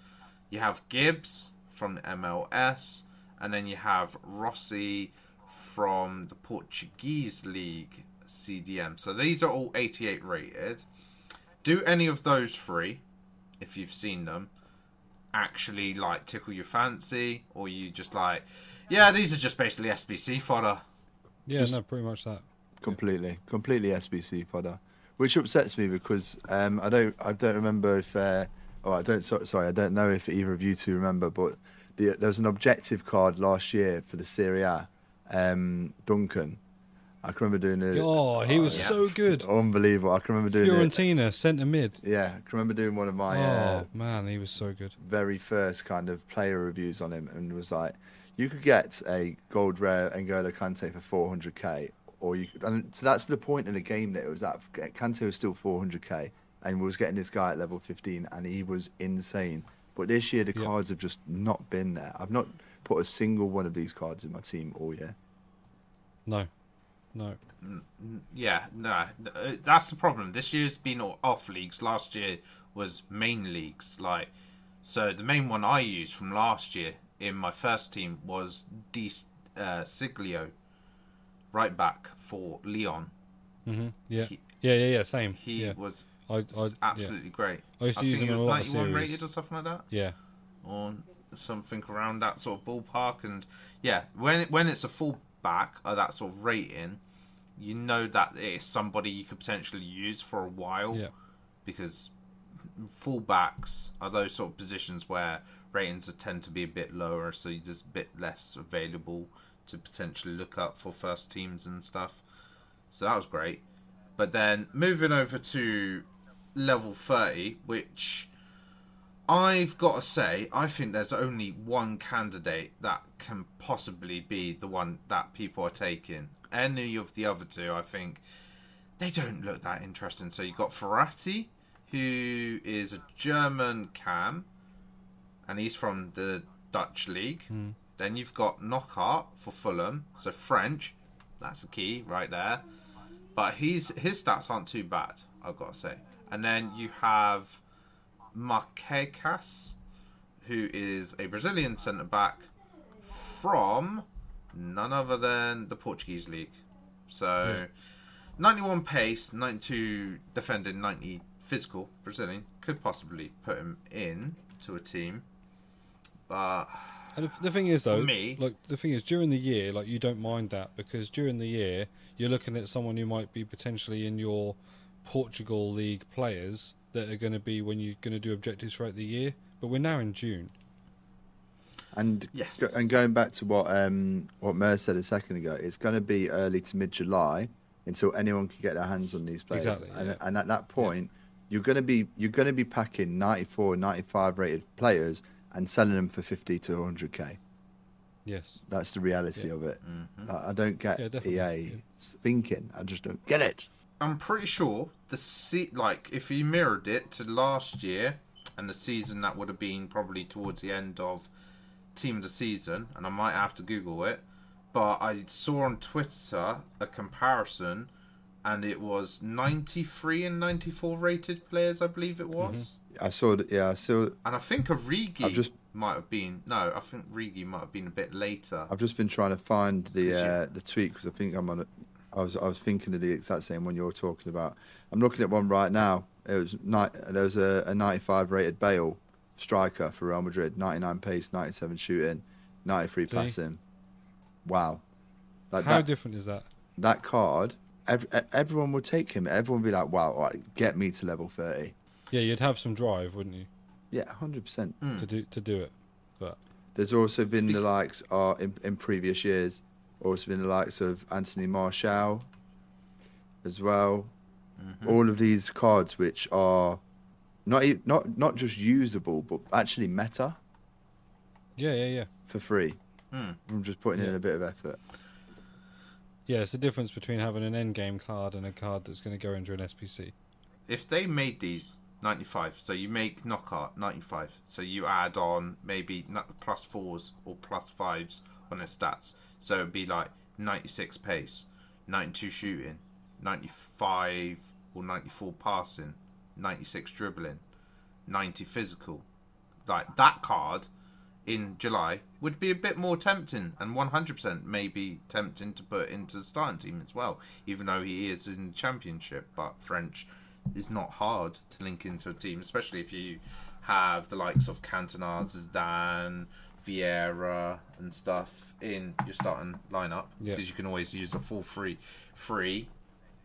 You have Gibbs from the MLS, and then you have Rossi from the Portuguese League CDM. So these are all 88 rated. Do any of those three, if you've seen them, actually like tickle your fancy, or you just like, yeah, these are just basically SBC fodder. yeah, no, pretty much that. completely, completely SBC fodder, which upsets me because um, I don't, I don't remember if, uh, oh, I don't, so, sorry, I don't know if either of you two remember, but the, there was an objective card last year for the Serie A, um, Duncan. I can remember doing it. Oh, he was yeah. so good. unbelievable. I can remember doing it. Fiorentina centre mid. Yeah, I can remember doing one of my oh uh, man, he was so good. very first kind of player reviews on him, and was like, you could get a gold rare N'Golo Kante for 400k, or you could, and so that's the point in the game that it was that Kante was still 400k, and was getting this guy at level 15, and he was insane. But this year the Yeah. cards have just not been there. I've not put a single one of these cards in my team all year. No, no. Yeah, no, uh, that's the problem. This year's been off leagues. Last year was main leagues. Like So the main one I used from last year in my first team was Di uh, Sciglio, right back for Lyon. hmm Yeah. He- yeah, yeah, yeah. Same. He yeah. was I, I, yeah. absolutely great. I used to use think him in a lot of 91 series. rated or something like that, Yeah. or something around that sort of ballpark. And yeah, when when it's a full back of that sort of rating, you know that it's somebody you could potentially use for a while. Yeah. because fullbacks are those sort of positions where ratings are, tend to be a bit lower, so there's a bit less available to potentially look up for first teams and stuff. So that was great. But then moving over to level 30, which I've got to say, I think there's only one candidate that can possibly be the one that people are taking. Any of the other two, I think, they don't look that interesting. So you've got Ferrati, who is a German cam, and he's from the Dutch league. Hmm. Then you've got Knockaert for Fulham, so French. That's the key right there. But he's his stats aren't too bad, I've got to say. And then you have Marquecas, who is a Brazilian centre back from none other than the Portuguese league. So, hmm. 91 pace, 92 defending, 90 physical, Brazilian. Could possibly put him in to a team. But And the, the thing is, though, me- like the thing is, during the year, like you don't mind that because during the year you're looking at someone who might be potentially in your Portugal league players that are going to be when you're going to do objectives throughout the year. But we're now in June. And Yes. go- and going back to what um what Mer said a second ago, it's going to be early to mid July until anyone can get their hands on these players. Exactly, and, yeah. and at that point, you're going to be you're going to be packing 94, 95 rated players and selling them for 50 to 100k. Yes. That's the reality Yeah. of it. Mm-hmm. I, I don't get Yeah, EA yeah. thinking. I just don't get it. I'm pretty sure the se- like if you mirrored it to last year and the season that would have been probably towards the end of team of the season, and I might have to Google it, but I saw on Twitter a comparison, and it was 93 and 94 rated players, I believe it was, I saw that. Yeah, I saw. and I think Origi I've just- might have been no, I think Origi might have been a bit later. I've just been trying to find the Could you- uh, the tweet because I think I'm on. it. I was I was thinking of the exact same one you're talking about. I'm looking at one right now. It was ni- there was a, a 95 rated Bale striker for Real Madrid, 99 pace, 97 shooting, 93 See? passing. Wow, like How that different is that? that card. Ev- e- everyone would take him. Everyone would be like, "Wow, all right, get me to level 30." Yeah, you'd have some drive, wouldn't you, Yeah, 100. percent Hmm. to do to do it? But There's also been the Bec- likes uh, in, in previous years, also been the likes of Anthony Martial as well. Mm-hmm. All of these cards, which are not e- not not just usable, but actually meta yeah, yeah, yeah, for free. Hmm. I'm just putting in a bit of effort. yeah. It's the difference between having an end game card and a card that's going to go into an SBC. if they made these 95 so you make Knockaert 95 so you add on maybe n- plus fours or plus fives on their stats so it'd be like 96 pace 92 shooting 95 or 94 passing 96 dribbling 90 physical. Like that card in July would be a bit more tempting and 100% maybe tempting to put into the starting team as well even though he is in the championship. But French is not hard to link into a team, especially if you have the likes of Cantona, Zidane, Vieira, and stuff in your starting lineup Yeah. because you can always use a full free, free,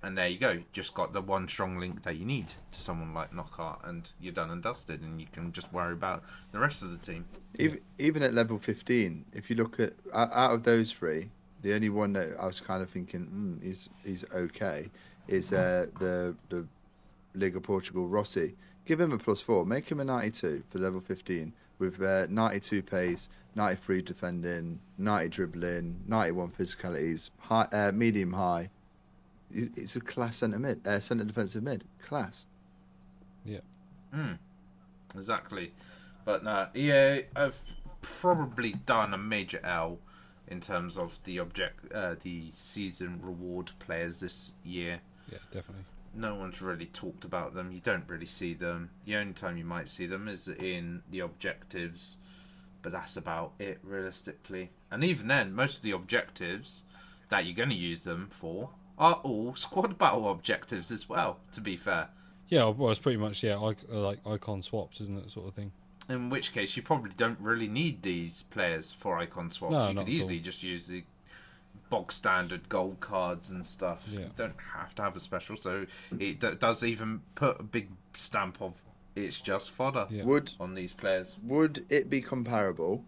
and there you go. Just got the one strong link that you need to someone like Knockaert, and you're done and dusted, and you can just worry about the rest of the team. Even, even at level 15, if you look at out out of those three, the only one that I was kind of thinking mm, is is okay is uh, the the Liga Portugal Rossi. Give him a plus four, make him a 92 for level 15 with uh, 92 pace, 93 defending, 90 dribbling, 91 physicalities, high, uh, medium high. It's a class centre mid, uh, centre defensive mid, class. Yeah, Mm, exactly. But no, EA have probably done a major L in terms of the object, uh, the season reward players this year. yeah, definitely. No one's really talked about them. You don't really see them. The only time you might see them is in the objectives, but that's about it realistically. And even then, most of the objectives that you're going to use them for are all squad battle objectives as well. To be fair, Yeah, well, it's pretty much yeah, like icon swaps, isn't it, sort of thing. in which case you probably don't really need these players for icon swaps. No, you could easily just use the bog standard gold cards and stuff. Yeah. You don't have to have a special, so it d- does even put a big stamp of it's just fodder Yeah. Would on these players. would it be comparable?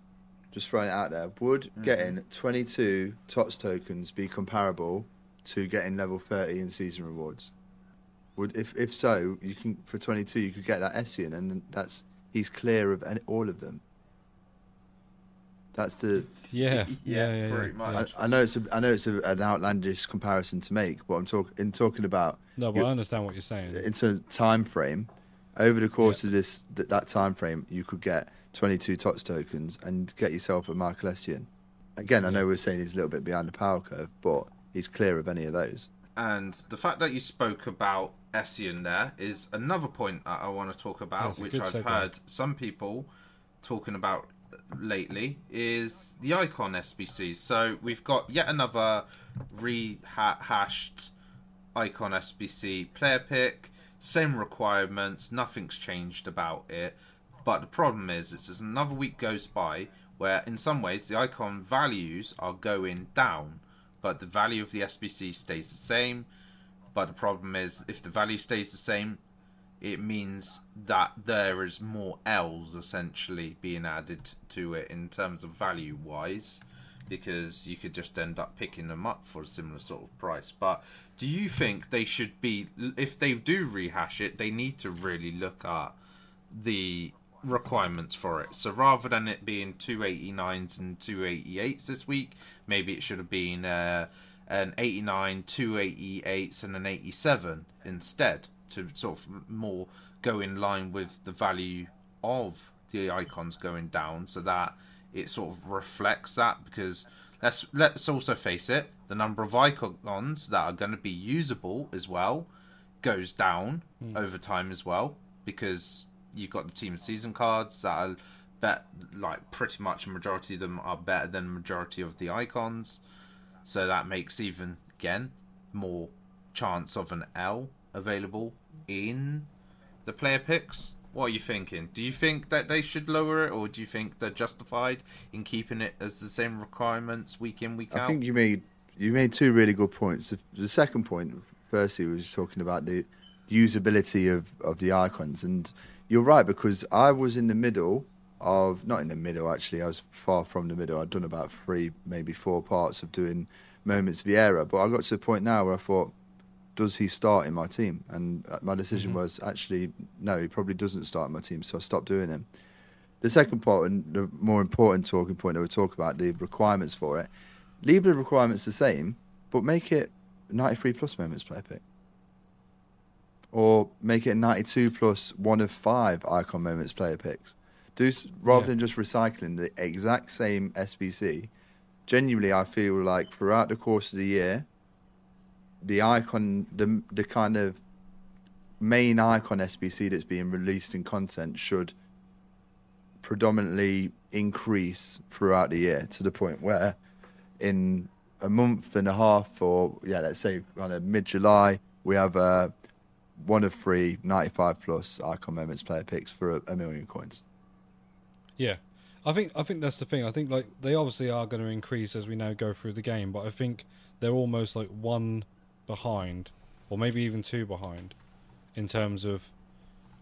Just throwing it out there. Would Mm-hmm. getting 22 TOTS tokens be comparable to getting level 30 in season rewards? Would if if so, you can for 22 you could get that Essien, and that's he's clear of any, all of them. That's the. Yeah, Yeah, yeah, yeah, pretty yeah, I, much. I know it's a, I know it's a, an outlandish comparison to make, but I'm talking in talking about No, but You- I understand what you're saying. in terms of time frame. Over the course of this th- that time frame, you could get 22 TOTS tokens and get yourself a Michael Essien. Again, I know we're saying he's a little bit behind the power curve, but he's clear of any of those. And the fact that you spoke about Essien there is another point that I want to talk about, That's which I've segue. heard some people talking about lately, is the icon SBCs. So we've got yet another rehashed icon SBC player pick, same requirements, nothing's changed about it. But the problem is, it's as another week goes by where, in some ways, the icon values are going down, but the value of the SBC stays the same. But the problem is, if the value stays the same, it means that there is more L's essentially being added to it in terms of value wise, because you could just end up picking them up for a similar sort of price. But do you think they should be, if they do rehash it, they need to really look at the requirements for it. So rather than it being 289s and 288s this week, maybe it should have been uh, an 89, 288s, and an 87 instead to sort of more go in line with the value of the icons going down so that it sort of reflects that because let's let's also face it the number of icons that are going to be usable as well goes down hmm. over time as well because you've got the team season cards that are bet like pretty much a majority of them are better than the majority of the icons. So that makes even again more chance of an L available in the player picks what are you thinking do you think that they should lower it or do you think they're justified in keeping it as the same requirements week in week out? I think you made you made two really good points. The, the second point, firstly, was talking about the usability of, of the icons, and you're right because I was in the middle of not in the middle actually. I was far from the middle. I'd done about three, maybe four parts of doing moments Vieira, but I got to the point now where I thought, does he start in my team? And uh, my decision was actually no, he probably doesn't start in my team, so I stopped doing him. The second part, and the more important talking point that we talk about, the requirements for it leave the requirements the same, but make it 93 plus moments player pick. Or make it 92 plus one of five icon moments player picks. Do rather Yeah. than just recycling the exact same SBC. Genuinely, I feel like throughout the course of the year, the icon, the the kind of main icon SBC that's being released in content should predominantly increase throughout the year to the point where in a month and a half or yeah let's say kind of mid-july we have uh, one of three 95 plus icon moments player picks for a, a million coins Yeah, I think I think that's the thing. I think like they obviously are going to increase as we now go through the game, but I think they're almost like one behind, or maybe even two behind, in terms of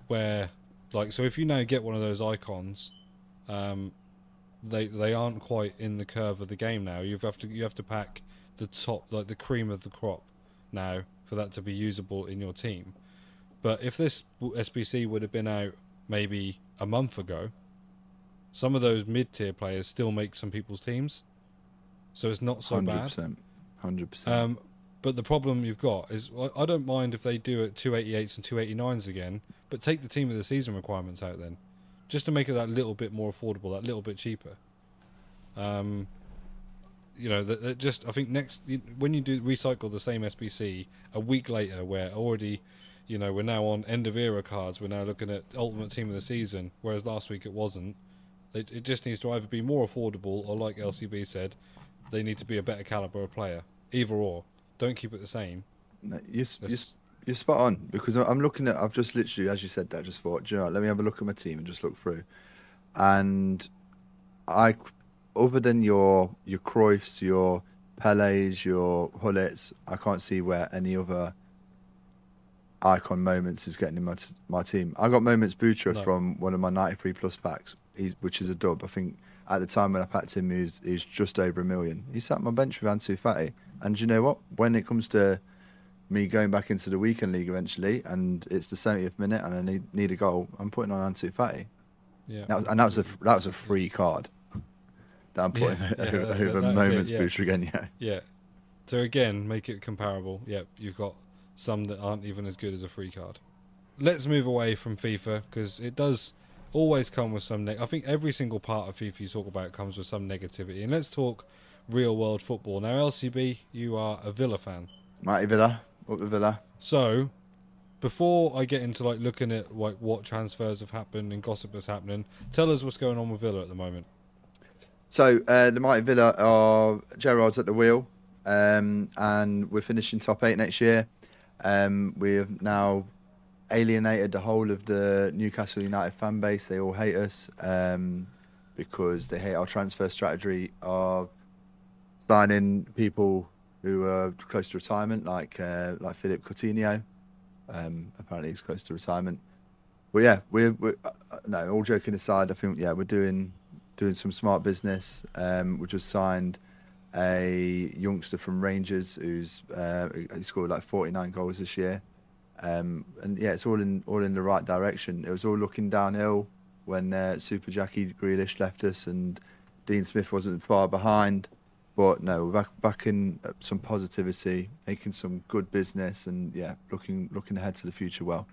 where like so if you now get one of those icons, um, they they aren't quite in the curve of the game now. You have to you have to pack the top like the cream of the crop now for that to be usable in your team. But if this SBC would have been out maybe a month ago, some of those mid tier players still make some people's teams. So it's not so bad. 100% 100% Um, but the problem you've got is I- don't mind if they do it 288s and 289s again, but take the team of the season requirements out then, just to make it that little bit more affordable, that little bit cheaper. Um, you know that, that just I think next when you do recycle the same SBC a week later, where already you know we're now on end of era cards, we're now looking at ultimate team of the season, whereas last week it wasn't. It, it just needs to either be more affordable or, like LCB said, they need to be a better caliber of player. Either or, don't keep it the same. No, you're, you're, you're spot on because I'm looking at. I've just literally, as you said that, just thought, do you know, what, let me have a look at my team and just look through. And I, other than your your Cruyffs, your Pelés, your Gullits, I can't see where any other icon moments is getting in my t- my team. I got moments Butra No. from one of my 93 plus packs, he's, which is a dub. I think at the time when I packed him, he was, he was just over a million. He sat on my bench with Ansu Fati. And you know what? When it comes to me going back into the weekend league eventually, and it's the 70th minute, and I need need a goal, I'm putting on Ansu Fati. Yeah, That was, and that was a that was a free card. That I'm putting Yeah, yeah, over, that's it, over it, moments yeah. booster again. Yeah, yeah. So again, make it comparable. Yep, you've got some that aren't even as good as a free card. Let's move away from FIFA because it does always come with some. Neg- I think every single part of FIFA you talk about comes with some negativity. And let's talk real world football now. LCB, you are a Villa fan. Mighty Villa, up with Villa. So, before I get into like looking at like what transfers have happened and gossip that's happening, tell us what's going on with Villa at the moment. So uh, the Mighty Villa are Gerrard's at the wheel, um, and we're finishing top eight next year. Um, we have now alienated the whole of the Newcastle United fan base. They all hate us um, because they hate our transfer strategy of signing people who are close to retirement, like uh, like Philippe Coutinho. Um, apparently, he's close to retirement. But yeah, we're, we're uh, uh, no. All joking aside, I think yeah, we're doing doing some smart business. Um, we just signed a youngster from Rangers who's uh, he scored like 49 goals this year. Um, and yeah, it's all in all in the right direction. It was all looking downhill when uh, Super Jackie Grealish left us and Dean Smith wasn't far behind. But no, we're back back in uh, some positivity, making some good business, and yeah, looking looking ahead to the future well.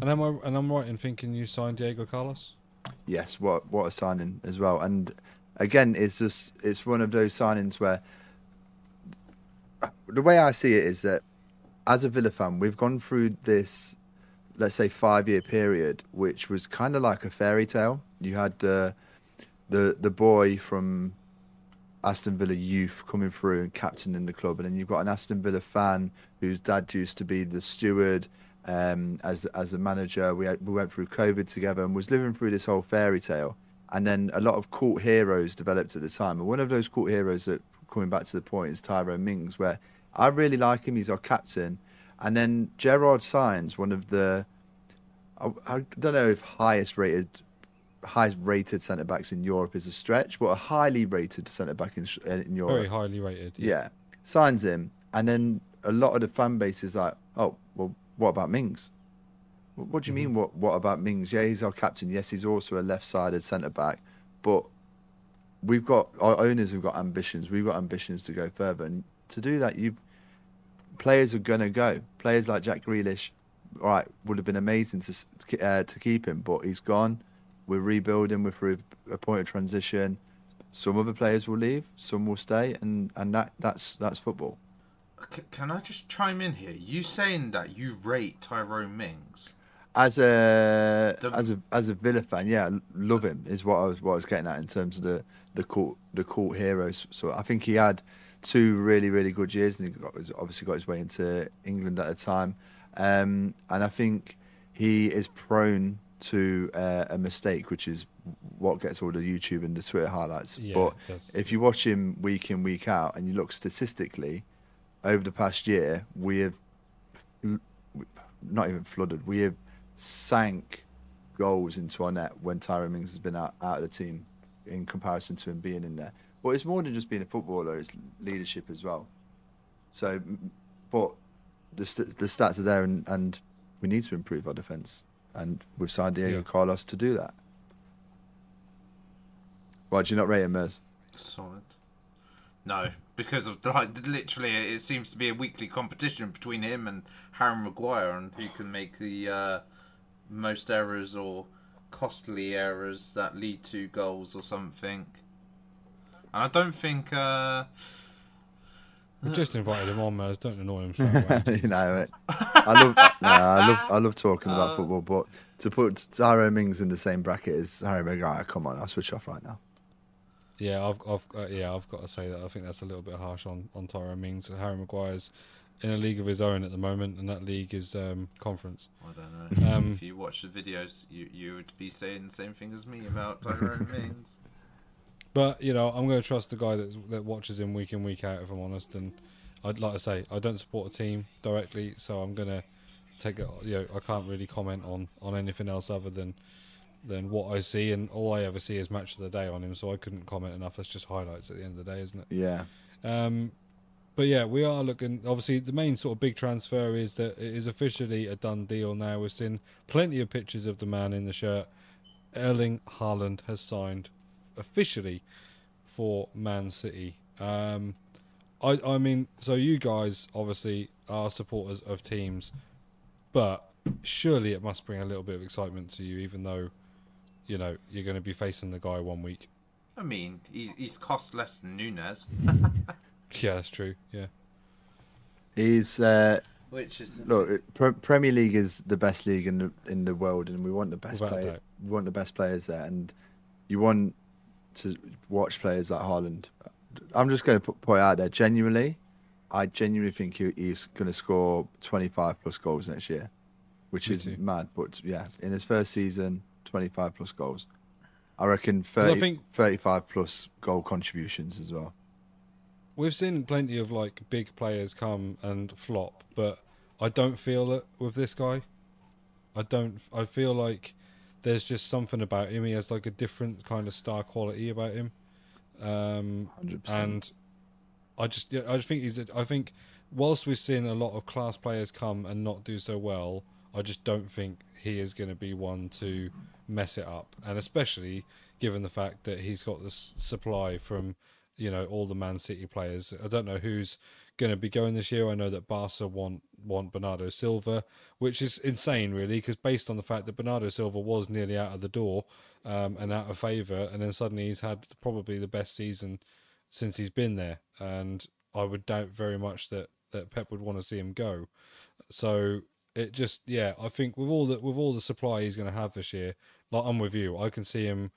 And am I and I'm right in thinking you signed Diego Carlos? Yes, what what a signing as well. And again, it's just it's one of those signings where the way I see it is that as a Villa fan, we've gone through this, let's say, five year period, which was kind of like a fairy tale. You had the the the boy from Aston Villa youth coming through and captaining the club, and then you've got an Aston Villa fan whose dad used to be the steward um, as as a manager. We had, we went through COVID together and was living through this whole fairy tale. And then a lot of cult heroes developed at the time. And one of those cult heroes that coming back to the point is Tyrone Mings, where I really like him. He's our captain. And then Gerrard signs one of the I, I don't know if highest rated highest rated centre backs in Europe is a stretch, but a highly rated centre back in in Europe. Very highly rated. Yeah. Signs him, and then a lot of the fan base is like, "Oh, well, what about Mings? What, do you mean? What What about Mings? Yeah, he's our captain. Yes, he's also a left-sided centre back, but we've got our owners have got ambitions. We've got ambitions to go further, and to do that, you players are gonna go. Players like Jack Grealish, all right, would have been amazing to uh, to keep him, but he's gone. We're rebuilding. We're through a point of transition. Some other players will leave, some will stay, and, and that that's that's football. C- can I just chime in here? You saying that you rate Tyrone Mings? As a The- as a as a Villa fan, yeah, love him. Is what I was what I was getting at in terms of the the court the court heroes. So I think he had two really really good years, and he got, obviously got his way into England at the time. Um, and I think he is prone to uh, a mistake, which is what gets all the YouTube and the Twitter highlights. Yeah, but if you watch him week in week out, and you look statistically over the past year, we have not even flooded. We have sank goals into our net when Tyrone Mings has been out, out of the team in comparison to him being in there. But it's more than just being a footballer; it's leadership as well. So, but the st- the stats are there, and, and we need to improve our defence, and we've signed Diego Yeah. Carlos to do that. Why do you not rate him, Mers? Solid. No, because of like literally, it seems to be a weekly competition between him and Harry Maguire on who can make the uh, most errors or costly errors that lead to goals or something. And I don't think. Uh, We just invited him on, Maz. Don't annoy him straight you know it. I love, no, I love, I love talking about Uh, football, but to put Tyrone Mings in the same bracket as Harry Maguire, come on, I'll switch off right now. Yeah, I've, I've uh, yeah, I've got to say that I think that's a little bit harsh on on Tyrone Mings. Harry Maguire's in a league of his own at the moment, and that league is um, conference. I don't know. Um, if you watch the videos, you you would be saying the same thing as me about Tyrone Mings. But you know, I'm going to trust the guy that that watches him week in week out. If I'm honest, and I'd like to say I don't support a team directly, so I'm going to take it. You know, I can't really comment on on anything else other than than what I see, and all I ever see is match of the day on him. So I couldn't comment enough. That's just highlights at the end of the day, isn't it? Yeah, Um, but yeah, we are looking. Obviously, the main sort of big transfer is that it is officially a done deal now. We've seen plenty of pictures of the man in the shirt. Erling Haaland has signed officially for Man City. Um, I, I mean, so you guys obviously are supporters of teams, but surely it must bring a little bit of excitement to you, even though you know you're going to be facing the guy one week. I mean, he's, he's cost less than Nunez, Yeah, that's true. Yeah. he's uh, which is look. Pre- Premier League is the best league in the in the world, and we want the best player. We want the best players there, and you want to watch players like Haaland. I'm just going to put, point out there, genuinely, I genuinely think he, he's going to score 25 plus goals next year, which Me is too. mad. But yeah, in his first season, 25 plus goals. I reckon 30, I think 35 plus goal contributions as well. We've seen plenty of like big players come and flop, but I don't feel it with this guy. I don't. I feel like there's just something about him. He has like a different kind of star quality about him, um, 100%. and I just, I just think he's. I think whilst we've seen a lot of class players come and not do so well, I just don't think he is going to be one to mess it up, and especially given the fact that he's got this supply from you know all the Man City players. I don't know who's going to be going this year. I know that Barca want want Bernardo Silva, which is insane, really, because based on the fact that Bernardo Silva was nearly out of the door um, and out of favour, and then suddenly he's had probably the best season since he's been there, and I would doubt very much that that Pep would want to see him go. So it just yeah, I think with all the with all the supply he's going to have this year, like I'm with you, I can see him.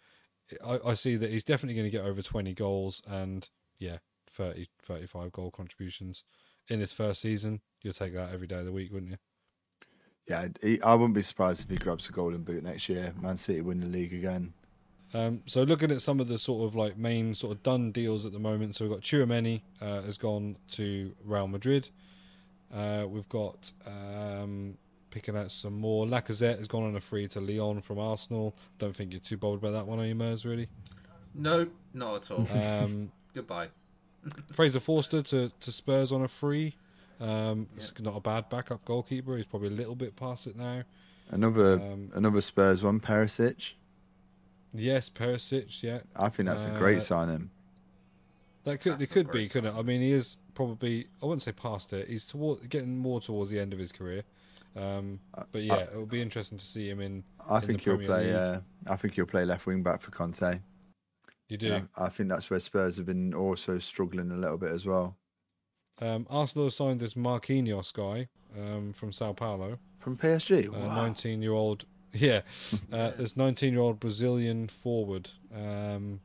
I, I see that he's definitely going to get over 20 goals and yeah, 30, 35 goal contributions in his first season. You'll take that every day of the week, wouldn't you? Yeah, he, I wouldn't be surprised if he grabs a golden boot next year. Man City win the league again. Um, so looking at some of the sort of like main sort of done deals at the moment, so we've got Chouameni uh, has gone to Real Madrid. Uh, we've got um, picking out some more. Lacazette has gone on a free to Lyon from Arsenal. Don't think you're too bold about that one, are you, Mers? Really? no, not at all. Um, Goodbye. Fraser Forster to, to Spurs on a free. Um, It's not a bad backup goalkeeper. He's probably a little bit past it now. Another Um, another Spurs one, Perisic. Yes, Perisic. Yeah, I think that's a Uh, great signing. That could That's it could be, great couldn't it? I mean, he is probably I wouldn't say past it. He's toward getting more towards the end of his career. Um, but yeah, it'll be interesting to see him in. I in the think he'll Premier play. Uh, I think he'll play left wing back for Conte. You do. Yeah, I think that's where Spurs have been also struggling a little bit as well. Um, Arsenal have signed this Marquinhos guy um, from Sao Paulo, From PSG, a wow. nineteen-year-old. Yeah, uh, this nineteen-year-old Brazilian forward. Um,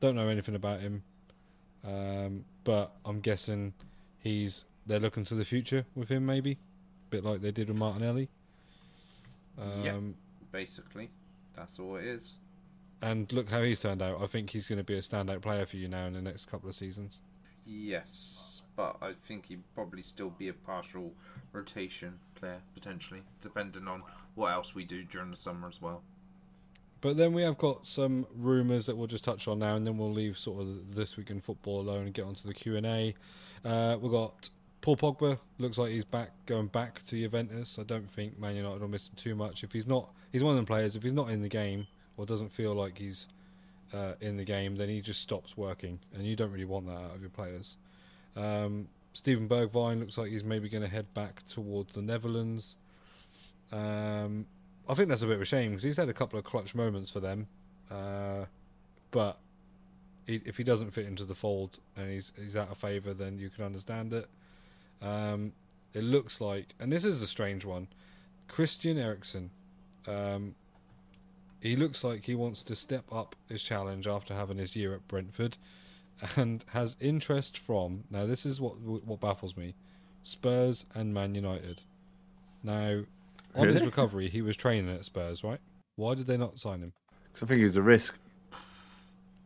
don't know anything about him, um, but I'm guessing he's they're looking to the future with him, maybe, a bit like they did with Martinelli. Um, Yep. Basically, that's all it is. And look how he's turned out. I think he's going to be a standout player for you now in the next couple of seasons. Yes, but I think he'd probably still be a partial rotation player potentially, depending on what else we do during the summer as well. But then we have got some rumours that we'll just touch on now, and then we'll leave sort of this week in football alone and get onto the Q and A. Uh, we've got Paul Pogba. Looks like he's back, going back to Juventus. I don't think Man United will miss him too much. If he's not, he's one of the players. If he's not in the game or doesn't feel like he's uh, in the game, then he just stops working, and you don't really want that out of your players. Um, Steven Bergwijn looks like he's maybe going to head back towards the Netherlands. Um, I think that's a bit of a shame because he's had a couple of clutch moments for them, uh, but he, if he doesn't fit into the fold and he's he's out of favour, then you can understand it. Um, it looks like, and this is a strange one, Christian Eriksen. Um, he looks like he wants to step up his challenge after having his year at Brentford, and has interest from. Now, this is what what baffles me: Spurs and Man United. Now, on his recovery, he was training at Spurs, right? Why did they not sign him? 'Cause I think it was a risk.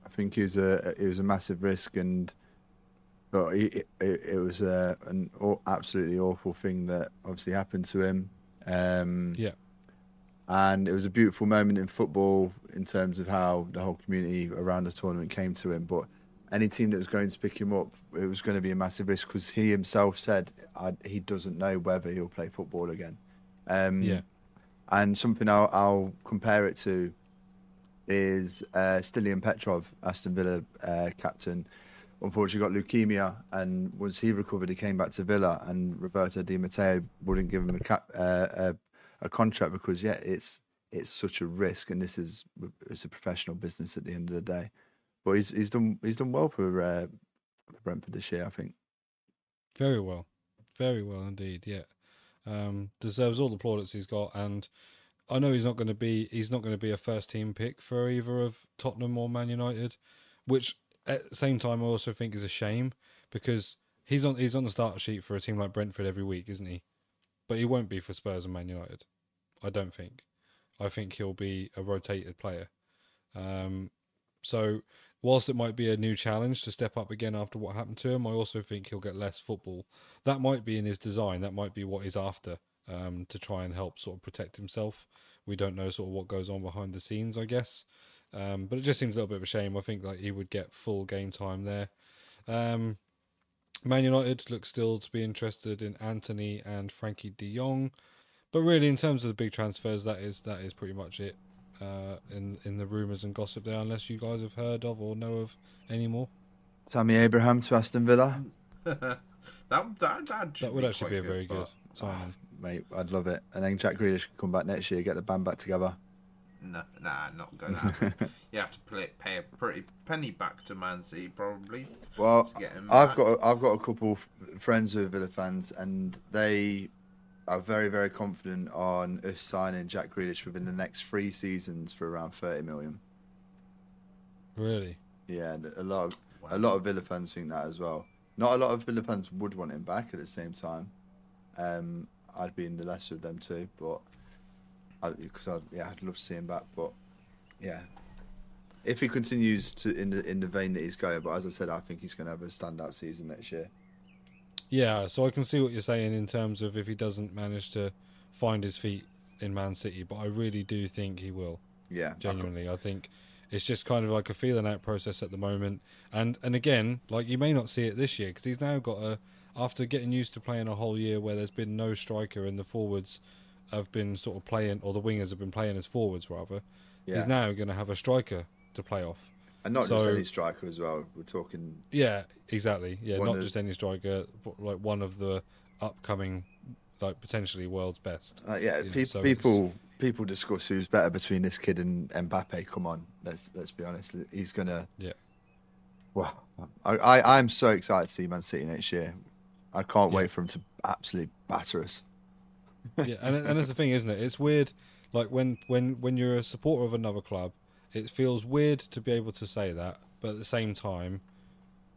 I think it was a it was a massive risk, and but it, it, it was a, an absolutely awful thing that obviously happened to him. Um, Yeah. And it was a beautiful moment in football in terms of how the whole community around the tournament came to him. But any team that was going to pick him up, it was going to be a massive risk because he himself said I, he doesn't know whether he'll play football again. Um, Yeah. and something I'll, I'll compare it to is uh, Stilian Petrov, Aston Villa uh, captain. Unfortunately, got leukemia, and once he recovered, he came back to Villa, and Roberto Di Matteo wouldn't give him a, cap, uh, a a contract because yeah, it's it's such a risk, and this is it's a professional business at the end of the day. But he's he's done he's done well for, uh, for Brentford this year, I think. Very well, very well indeed. Yeah, um, deserves all the plaudits he's got, and I know he's not going to be he's not going to be a first team pick for either of Tottenham or Man United, which at the same time I also think is a shame because he's on he's on the starter sheet for a team like Brentford every week, isn't he? But he won't be for Spurs and Man United. I don't think. I think he'll be a rotated player. Um, so whilst it might be a new challenge to step up again after what happened to him, I also think he'll get less football. That might be in his design. That might be what he's after um, to try and help sort of protect himself. We don't know sort of what goes on behind the scenes, I guess. Um, but it just seems a little bit of a shame. I think like he would get full game time there. Um, Man United look still to be interested in Antony and Frenkie De Jong, but really in terms of the big transfers, that is that is pretty much it uh, in in the rumours and gossip there. Unless you guys have heard of or know of any more, Tammy Abraham to Aston Villa, that that that, that would actually be a very good but signing. mate, I'd love it. And then Jack Grealish can come back next year, get the band back together. No, nah, not gonna happen. you have to play, pay a pretty penny back to Man City probably. Well, to get him I've back. got I've got a couple of friends who are Villa fans, and they are very very confident on us signing Jack Grealish within the next three seasons for around thirty million. Really, Yeah, and a lot of a lot of Villa fans think that as well. Not a lot of Villa fans would want him back at the same time. Um, I'd be in the lesser of them too, but because I, yeah, I'd love to see him back. But yeah, if he continues to in the in the vein that he's going, but as I said, I think he's going to have a standout season next year. Yeah. So I can see what you're saying in terms of if he doesn't manage to find his feet in Man City, but I really do think he will. Yeah, genuinely i think it's just kind of like a feeling out process at the moment and and again like you may not see it this year because he's now got a after getting used to playing a whole year where there's been no striker and the forwards have been sort of playing or the wingers have been playing as forwards rather yeah, he's now going to have a striker to play off and not so- just any striker as well. We're talking yeah exactly yeah not of- just any striker but like one of the upcoming like potentially world's best uh, yeah. Pe- so people people discuss who's better between this kid and Mbappe. Come on, let's let's be honest. He's gonna. Yeah. Well, I, I I'm so excited to see Man City next year. I can't Yeah. wait for him to absolutely batter us. yeah, and and that's the thing, isn't it? It's weird. Like when when when you're a supporter of another club, it feels weird to be able to say that, but at the same time,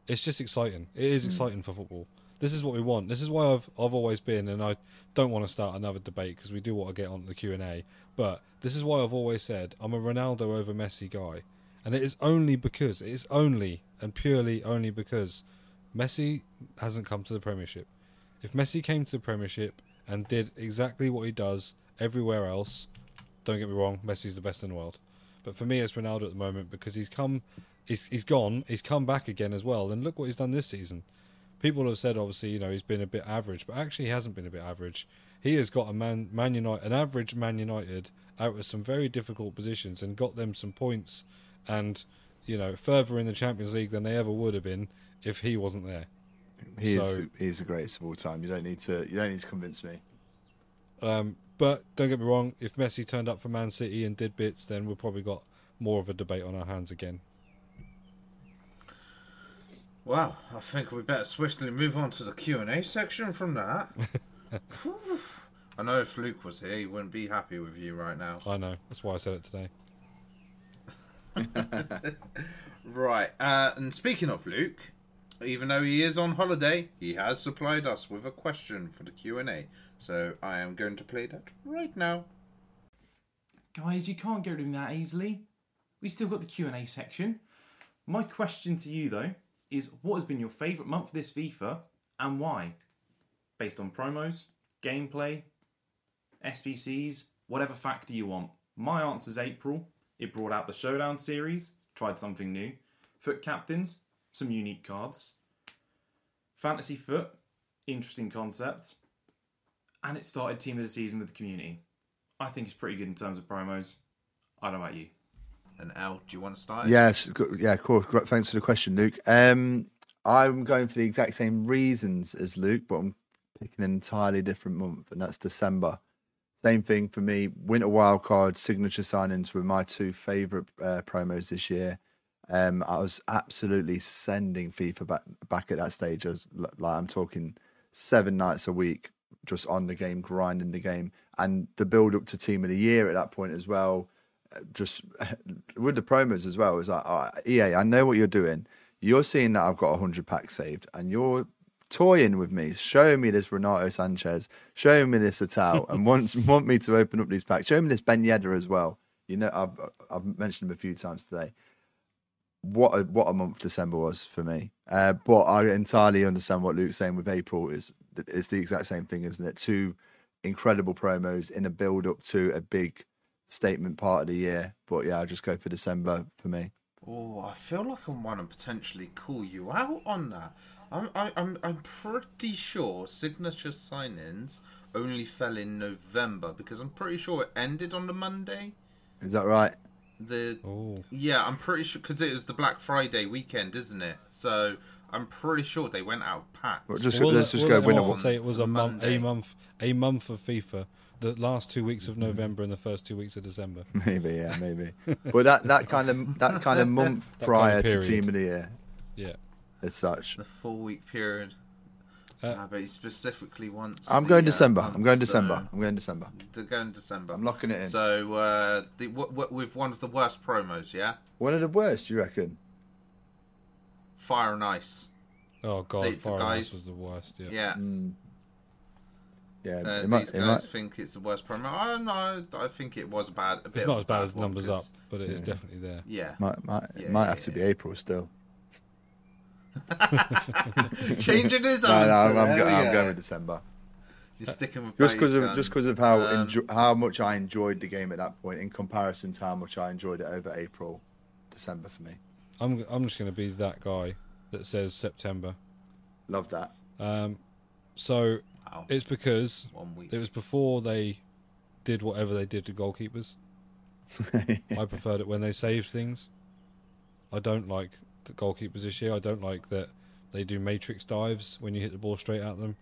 it's just exciting. It is mm. exciting for football. This is what we want. This is why I've I've always been, and I don't want to start another debate because we do want to get on to the Q and A. But this is why I've always said I'm a Ronaldo over Messi guy, and it is only because it is only and purely only because Messi hasn't come to the Premiership. If Messi came to the Premiership and did exactly what he does everywhere else, don't get me wrong, Messi's the best in the world. But for me, it's Ronaldo at the moment because he's come, he's he's gone, he's come back again as well, and look what he's done this season. People have said obviously, you know, he's been a bit average, but actually he hasn't been a bit average. He has got a man, Man United, an average Man United out of some very difficult positions and got them some points, and you know, further in the Champions League than they ever would have been if he wasn't there. He is he is the greatest of all time. You don't need to you don't need to convince me. Um, but don't get me wrong, if Messi turned up for Man City and did bits, then we've probably got more of a debate on our hands again. Well, I think we better swiftly move on to the Q and A section from that. I know if Luke was here, he wouldn't be happy with you right now. I know. That's why I said it today. Right, uh, and speaking of Luke, even though he is on holiday, he has supplied us with a question for the Q and A. So I am going to play that right now. Guys, you can't get rid of him that easily. We still got the Q&A section. My question to you though is what has been your favourite month this FIFA and why? Based on promos, gameplay, SBCs, whatever factor you want. My answer's April. It brought out the Showdown series, tried something new. FUT captains, some unique cards. Fantasy FUT, interesting concept. And it started Team of the Season with the community. I think it's pretty good in terms of promos. I don't know about you. And Al, do you want to start? Yes, go- yeah, cool. Thanks for the question, Luke. Um, I'm going for the exact same reasons as Luke, but I'm picking an entirely different month, and that's December. Same thing for me. Winter wildcard signature signings were my two favorite uh, promos this year. Um, I was absolutely sending FIFA back back at that stage. I was like, I'm talking seven nights a week, just on the game, grinding the game, and the build up to Team of the Year at that point as well. uh, Just with the promos as well, it was like, right, EA, I know what you're doing. You're seeing that I've got 100 packs saved, and you're toying with me, showing me this Renato Sanches, showing me this Atal, and wants want me to open up these packs. Show me this Ben Yedder as well. You know, I've I've mentioned him a few times today. What a what a month December was for me. Uh, but I entirely understand what Luke's saying with April. Is it's the exact same thing, isn't it? Two incredible promos in a build up to a big statement part of the year. But yeah, I'll just go for December for me. Oh, I feel like I want to potentially call you out on that. I'm, I, I'm, I'm pretty sure signature sign-ins only fell in November because I'm pretty sure it ended on the Monday. Is that right? The Oh, yeah, I'm pretty sure because it was the Black Friday weekend, isn't it? So I'm pretty sure they went out of packs. Well, just We'll let's just we'll go let winner Mark one. Say it was a month, a month, a month of FIFA. The last two weeks of November and the first two weeks of December. Maybe, yeah, maybe. but that, that kind of that kind of month That kind of prior to team of the year, Yeah. as such. the four-week period. Uh, Ah, but he specifically wants. I'm going uh, December. month, I'm going so- December. I'm going December. They're going December. I'm locking it in. So uh, the w- w- with one of the worst promos, yeah, One of the worst, you reckon? Fire and Ice. Oh god, The- the Fire and Ice was the worst. Yeah. Yeah, Mm. Yeah, uh, it these might, guys might, think it's the worst promo. I know. I think it was bad. A bit It's not as bad bad as numbers up, but it is Yeah. definitely there. Yeah. might, might, Yeah, it might yeah, have to be. April still. Changing his No, answer. no, I'm, I'm, go- we I'm going with December. You're sticking with Just because of guns. just because of how Um, enjo- how much I enjoyed the game at that point in comparison to how much I enjoyed it over April, December for me. I'm I'm just going to be that guy that says September. Love that. Um, so wow, it's because it was before they did whatever they did to goalkeepers. I preferred it when they saved things. I don't like the goalkeepers this year. I don't like that they do matrix dives when you hit the ball straight at them,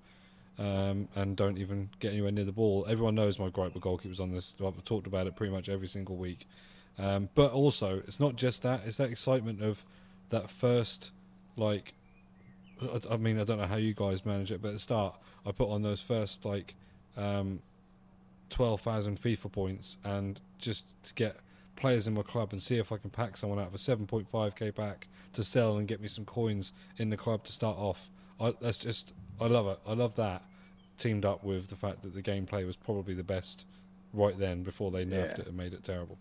um, and don't even get anywhere near the ball. Everyone knows my gripe with goalkeepers on this. I've talked about it pretty much every single week. Um, but also, it's not just that; it's that excitement of that first, like, I, I mean, I don't know how you guys manage it, but at the start, I put on those first like um, twelve thousand FIFA points, and just to get players in my club and see if I can pack someone out of a seven point five k pack to sell and get me some coins in the club to start off. I, that's just I love it. I love that teamed up with the fact that the gameplay was probably the best right then before they nerfed Yeah. it and made it terrible.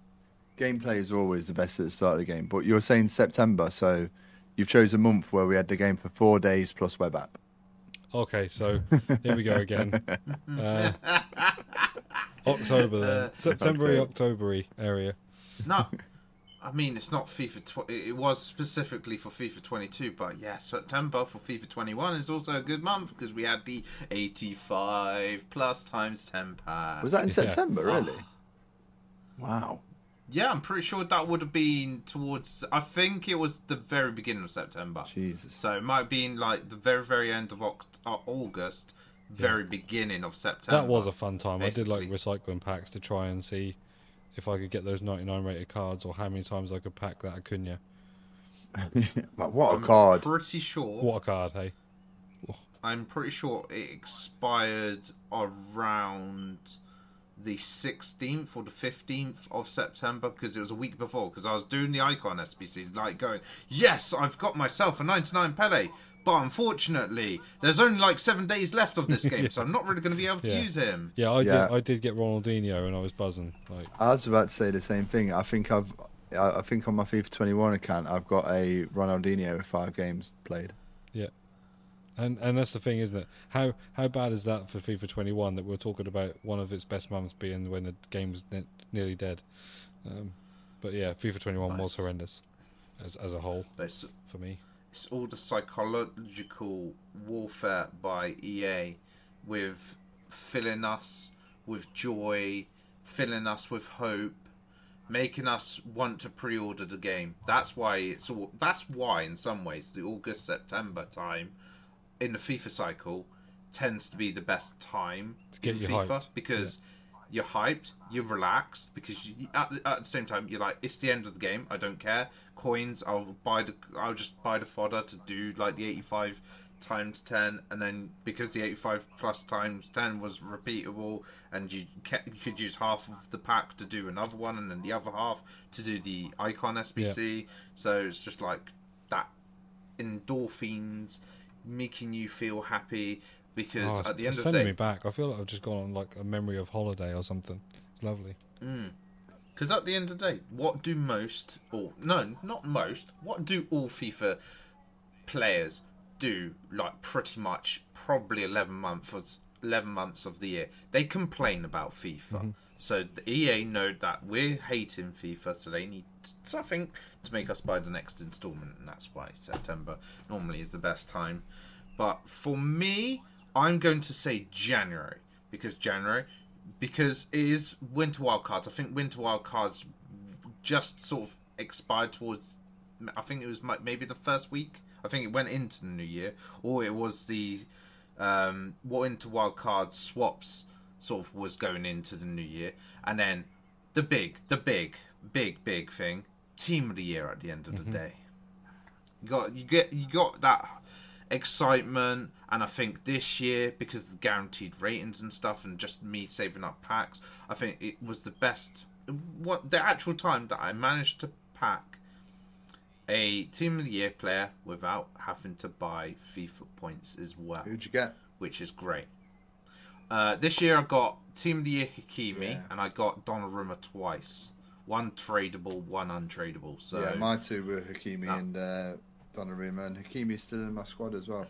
Gameplay is always the best at the start of the game, but you're saying September, so you've chose a month where we had the game for four days plus web app. Okay, so here we go again. Uh, October then, September, October area. no, I mean it's not FIFA. Tw- it it was specifically for FIFA 22, but yeah, September for FIFA 21 is also a good month because we had the 85 plus times 10 pack. Was that in Yeah. September, really? Wow. Yeah, I'm pretty sure that would have been towards. I think it was the very beginning of September. Jesus. So it might have been like the very, very end of Oct- uh, August, very beginning of September. That was a fun time. I did like recycling packs to try and see if I could get those 99 rated cards or how many times I could pack that Acuna. But what a I'm card! Pretty sure. What a card, hey? I'm pretty sure it expired around the 16th or the 15th of September because it was a week before. Because I was doing the icon SBCs, like going, yes, I've got myself a 99 Pele. But unfortunately, there's only like seven days left of this game, so I'm not really going to be able to Yeah. use him. Yeah, I Yeah. did. I did get Ronaldinho, and I was buzzing. Like, I was about to say the same thing. I think I've, I I think on my FIFA 21 account, I've got a Ronaldinho with five games played. And and that's the thing, isn't it? How how bad is that for FIFA 21 that we're talking about one of its best moments being when the game was ne- nearly dead? Um, but yeah, FIFA 21 was horrendous as as a whole for me. it's all the psychological warfare by EA with filling us with joy, filling us with hope, making us want to pre-order the game. That's why it's all. That's why, in some ways, the August September time in the FIFA cycle tends to be the best time To get in you FIFA hyped. because you're hyped, you're relaxed because you, at, the- at the same time you're like, it's the end of the game. I don't care. Coins, I'll buy the, I'll just buy the fodder to do like the 85 times 10, and then because the 85 plus times 10 was repeatable, and you, ca- you could use half of the pack to do another one, and then the other half to do the icon SBC. So it's just like that endorphins making you feel happy because Oh, at the end of the sending day, me back. I feel like I've just gone on like a memory of holiday or something. It's lovely. Mm. Because at the end of the day, what do most, or no, not most, what do all FIFA players do? Like pretty much, probably eleven months, eleven months of the year, they complain about FIFA. Mm-hmm. So the EA know that we're hating FIFA, so they need something to make us buy the next installment, and that's why September normally is the best time. But for me, I'm going to say January because January because it is winter wildcards. I think winter wildcards just sort of expired towards. I think it was maybe the first week. I think it went into the new year, or it was the um, what winter wildcard swaps sort of was going into the new year, and then the big, the big, big, big thing, team of the year at the end of the day. You got you get you got that excitement and I think this year because of the guaranteed ratings and stuff and just me saving up packs I think it was the best what the actual time that I managed to pack a team of the year player without having to buy FIFA points as well Who'd you get? which is great uh, this year I got team of the year Hakimi Yeah. and I got Donnarumma twice one tradable one untradeable so yeah, my two were Hakimi Ah. and uh, Donnarumma, and Hakimi's still in my squad as well.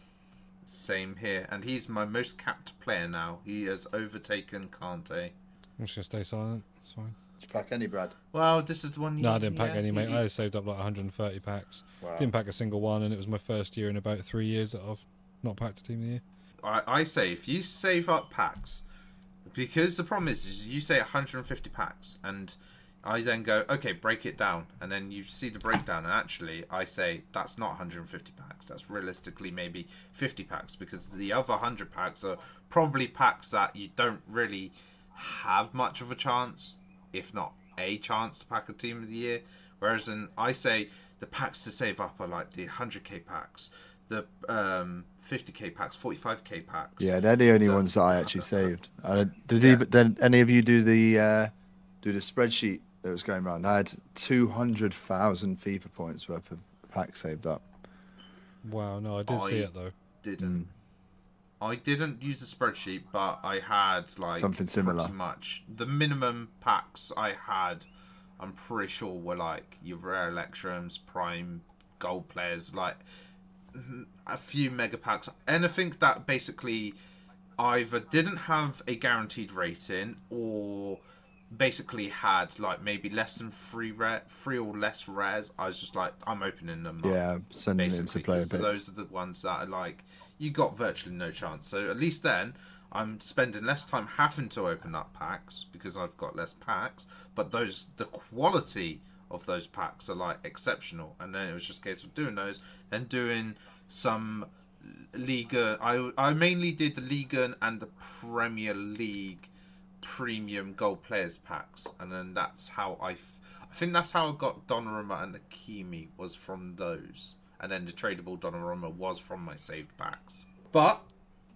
Same here, and he's my most capped player now. He has overtaken Kante. I'm just gonna stay silent. It's fine. Did you pack any, Brad? Well, this is the one. No, I didn't pack yeah, any, mate. you- I saved up like 130 packs. Wow. Didn't pack a single one, and it was my first year in about three years that I've not packed a team of the year. I, I say if you save up packs, because the problem is, is you say 150 packs, and I then go, okay, break it down, and then you see the breakdown, and actually, I say that's not 150 packs. That's realistically maybe 50 packs, because the other 100 packs are probably packs that you don't really have much of a chance, if not a chance, to pack a team of the year. Whereas, in I say the packs to save up are like the 100k packs, the um, 50k packs, 45k packs. Yeah, they're the only The- ones that I actually saved. Uh, did Yeah. even, then any of you do the uh, do the spreadsheet that was going around? I had two hundred thousand FIFA points worth of packs saved up. Wow, no, I did see it though. didn't. I didn't use the spreadsheet, but I had like Something similar. Pretty much the minimum packs I had. I'm pretty sure were like your rare electrums, prime, gold players, like mm, a few mega packs. Anything that basically either didn't have a guaranteed rating or basically had like maybe less than three rare, three or less rares. I was just like, I'm opening them. up Yeah, sending it into player 'cause picks. those are the ones that are like you got virtually no chance so at least then i'm spending less time having to open up packs because i've got less packs but those the quality of those packs are like exceptional and then it was just a case of doing those then doing some Liga. I I mainly did the Liga and the Premier League premium gold players packs, and then that's how I, f- I think that's how I got Donnarumma and Akimi was from those, and then the tradable Donnarumma was from my saved packs. But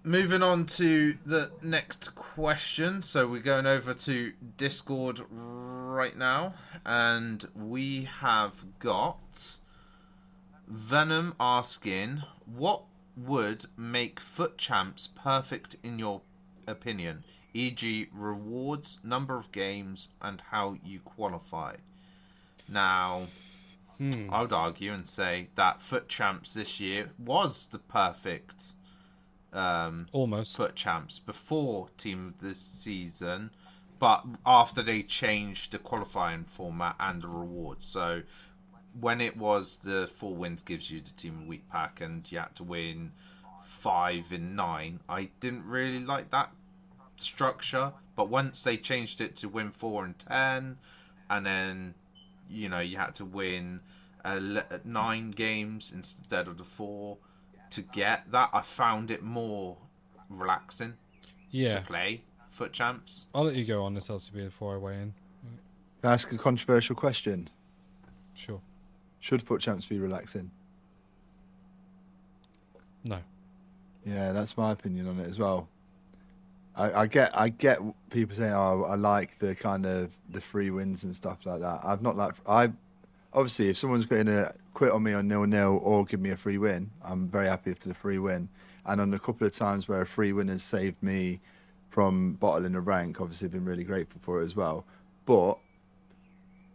moving on to the next question, so we're going over to Discord right now, and we have got Venom asking, "What would make FUT Champs perfect in your opinion? E.g., rewards, number of games, and how you qualify." Now, I would argue and say that FUT Champs this year was the perfect um, Almost. FUT Champs before Team of the Season, but after they changed the qualifying format and the rewards. So when it was the four wins gives you the Team of the Week pack and you had to win five in nine, I didn't really like that structure. But once they changed it to win four and ten, and then you know you had to win uh, nine games instead of the four to get that, I found it more relaxing Yeah. to play FUT Champs. I'll let you go on this LCB before I weigh in. Can I ask a controversial question? Sure. Should FUT champs be relaxing? No. Yeah, that's my opinion on it as well. I, I get I get people saying, "Oh, I like the kind of the free wins and stuff like that." I've not like I obviously if someone's going to quit on me on nil nil or give me a free win, I'm very happy for the free win. And on a couple of times where a free win has saved me from bottling a rank, obviously I've been really grateful for it as well. But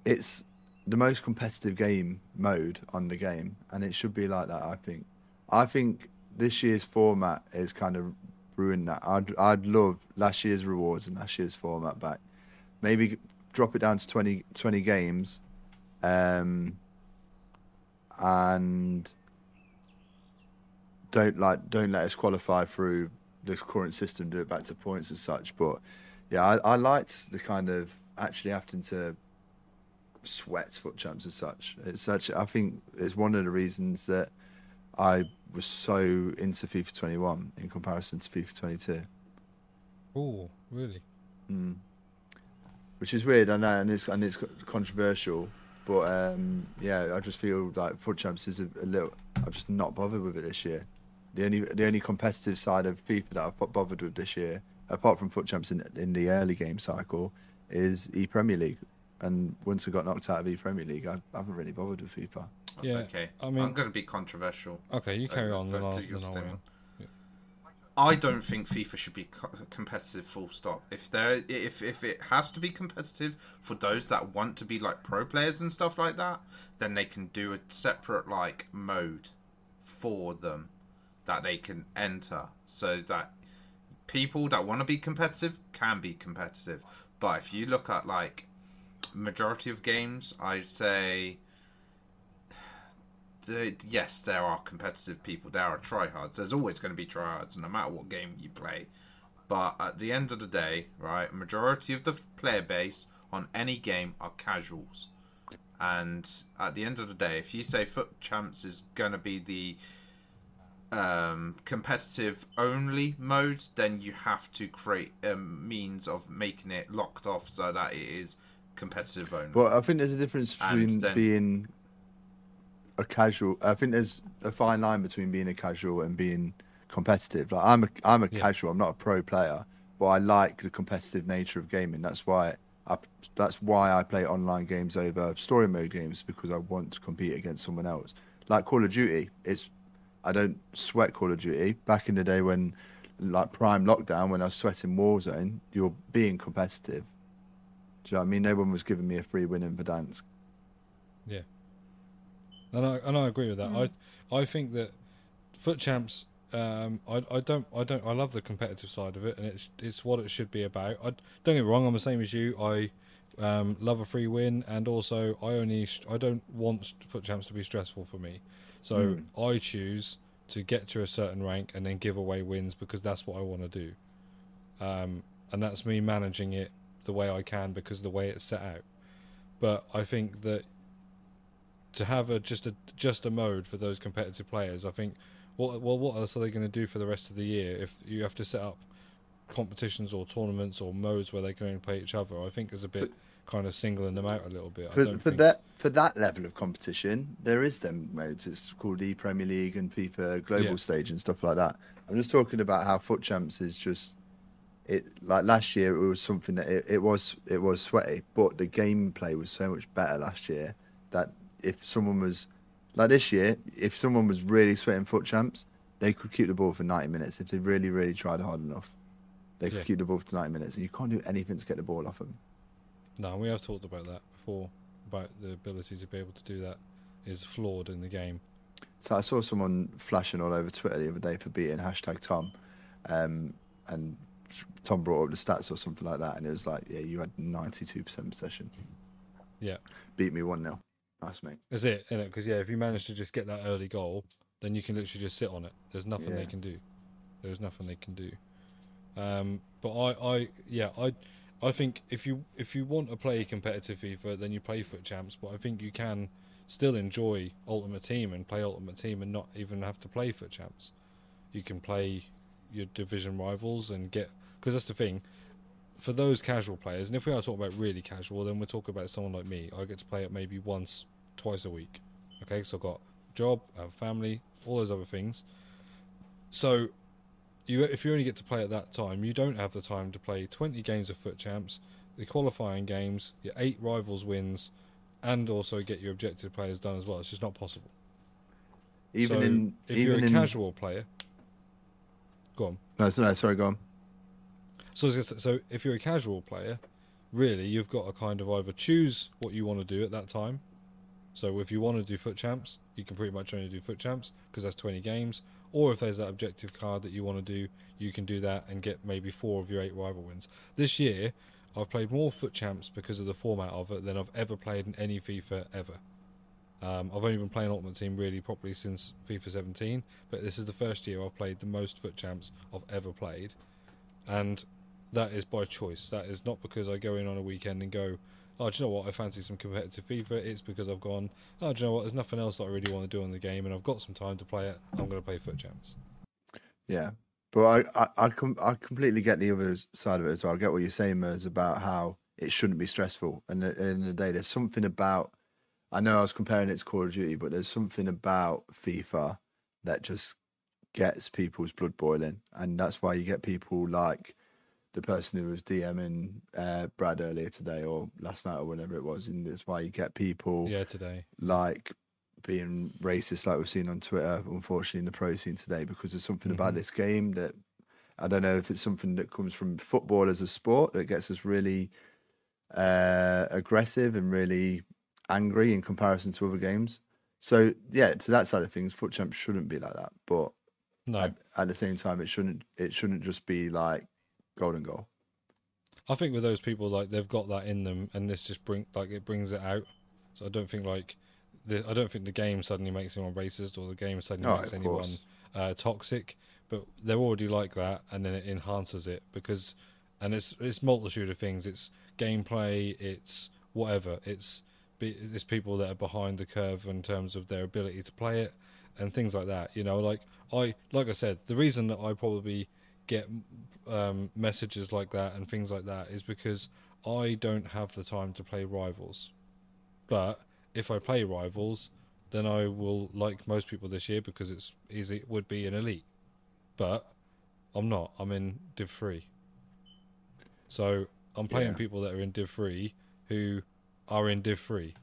it's the most competitive game mode on the game, and it should be like that. I think. I think this year's format is kind of ruined that. I'd I'd love last year's rewards and last year's format back. Maybe drop it down to 20, 20 games, um, and don't like don't let us qualify through this current system. Do it back to points and such. But yeah, I, I liked the kind of actually having to sweat FUT champs as such. It's such. I think it's one of the reasons that I was so into FIFA 21 in comparison to FIFA 22, Oh, really? which is weird. I know, and it's and it's controversial, but um, yeah, I just feel like FUT champs is a, a little. I'm just not bothered with it this year. The only the only competitive side of FIFA that I've bothered with this year, apart from FUT champs in in the early game cycle, is E Premier League. And once I got knocked out of E Premier League, I, I haven't really bothered with FIFA. Yeah, okay. I mean- I'm going to be controversial. Okay, you carry Uh, on, then I'll, then your I'll weigh in. statement. I don't think FIFA should be co- competitive. Full stop. If there, if if it has to be competitive for those that want to be like pro players and stuff like that, then they can do a separate like mode for them that they can enter, so that people that want to be competitive can be competitive. But if you look at like majority of games, I'd say the, yes, there are competitive people. There are tryhards. There's always going to be tryhards, no matter what game you play. But at the end of the day, right, majority of the player base on any game are casuals. And at the end of the day, if you say FUT Champs is going to be the um, competitive only mode, then you have to create a means of making it locked off so that it is competitive only. But I think there's a difference between then- being a casual. I think there's a fine line between being a casual and being competitive. Like I'm a I'm a Yeah. casual. I'm not a pro player, but I like the competitive nature of gaming. That's why I that's why I play online games over story mode games because I want to compete against someone else. Like Call of Duty, it's I don't sweat Call of Duty. Back in the day when like prime lockdown when I was sweating Warzone, you're being competitive. Do you know what I mean? No one was giving me a free win in Verdansk. Yeah, and I and I agree with that. I I think that FUT champs. Um, I I don't I don't I love the competitive side of it, and it's it's what it should be about. I don't get me wrong. I'm the same as you. I um, love a free win, and also I only I don't want FUT champs to be stressful for me. So I choose to get to a certain rank and then give away wins because that's what I want to do. Um, and that's me managing it the way I can because the way it's set out. But I think that to have a just a just a mode for those competitive players, I think what well what else are they going to do for the rest of the year if you have to set up competitions or tournaments or modes where they can only play each other? I think is a bit kind of singling them out a little bit. For, for think... that for that level of competition, there is them modes. It's called the Premier League and FIFA Global Yeah. Stage and stuff like that. I'm just talking about how FUT Champs is just it. Like last year, it was something that it, it was it was sweaty, but the gameplay was so much better last year that if someone was like this year, if someone was really sweating FUT Champs, they could keep the ball for 90 minutes if they really really tried hard enough. They could Yeah. keep the ball for 90 minutes, and you can't do anything to get the ball off them. No, we have talked about that before about the ability to be able to do that is flawed in the game. So I saw someone flashing all over Twitter the other day for beating hashtag Tom, um, and Tom brought up the stats or something like that, and it was like, yeah, you had ninety two percent possession, Yeah, beat me one 0 Nice mate. Is it? Because yeah, if you manage to just get that early goal, then you can literally just sit on it. There's nothing they can do. There's nothing they can do. Um, but I, I, yeah, I, I think if you if you want to play competitive FIFA, then you play FUT Champs. But I think you can still enjoy Ultimate Team and play Ultimate Team and not even have to play FUT Champs. You can play your division rivals and get because that's the thing. For those casual players, and if we are talking about really casual, then we're talking about someone like me. I get to play it maybe once, twice a week. Okay, so I've got a job, I have family, all those other things. So you if you only get to play at that time, you don't have the time to play 20 games of FUT champs, the qualifying games, your eight rivals wins, and also get your objective players done as well. It's just not possible. Even So in if even you're a in casual player, go on. no, no, sorry, go on. So, so if you're a casual player, really you've got to kind of either choose what you want to do at that time. So if you want to do FUT champs, you can pretty much only do FUT champs because that's 20 games. Or if there's that objective card that you want to do, you can do that and get maybe four of your eight rival wins. This year, I've played more FUT champs because of the format of it than I've ever played in any FIFA ever. Um, I've only been playing Ultimate Team really properly since FIFA 17, but this is the first year I've played the most FUT champs I've ever played, and that is by choice. That is not because I go in on a weekend and go, oh, do you know what? I fancy some competitive FIFA. It's because I've gone, oh, do you know what? There's nothing else that I really want to do on the game, and I've got some time to play it. I'm going to play FUT champs. Yeah, but I I I, com- I completely get the other side of it as well. I get what you're saying, Mers, about how it shouldn't be stressful. And at the end of the day, there's something about. I know I was comparing it to Call of Duty, but there's something about FIFA that just gets people's blood boiling, and that's why you get people like the person who was DMing uh, Brad earlier today or last night or whenever it was, and it's why you get people Yeah, today. like being racist like we've seen on Twitter, unfortunately in the pro scene today, because there's something about Mhm. this game that I don't know if it's something that comes from football as a sport that gets us really uh, aggressive and really angry in comparison to other games. So yeah, to that side of things, FUT champs shouldn't be like that. But No, at, at the same time, it shouldn't it shouldn't just be like golden goal. I think with those people, like they've got that in them, and this just bring like it brings it out. So I don't think like the I don't think the game suddenly makes anyone racist or the game suddenly Oh, makes anyone uh, toxic, but they're already like that, and then it enhances it because, and it's it's multitude of things. It's gameplay, it's whatever. It's be- it's people that are behind the curve in terms of their ability to play it and things like that. You know, like I like I said, the reason that I probably get um, messages like that and things like that is because I don't have the time to play rivals. But if I play rivals, then I will like most people this year because it's easy. It would be an elite, but I'm not. I'm in Div three, so I'm playing Yeah. people that are in Div three who are in Div three.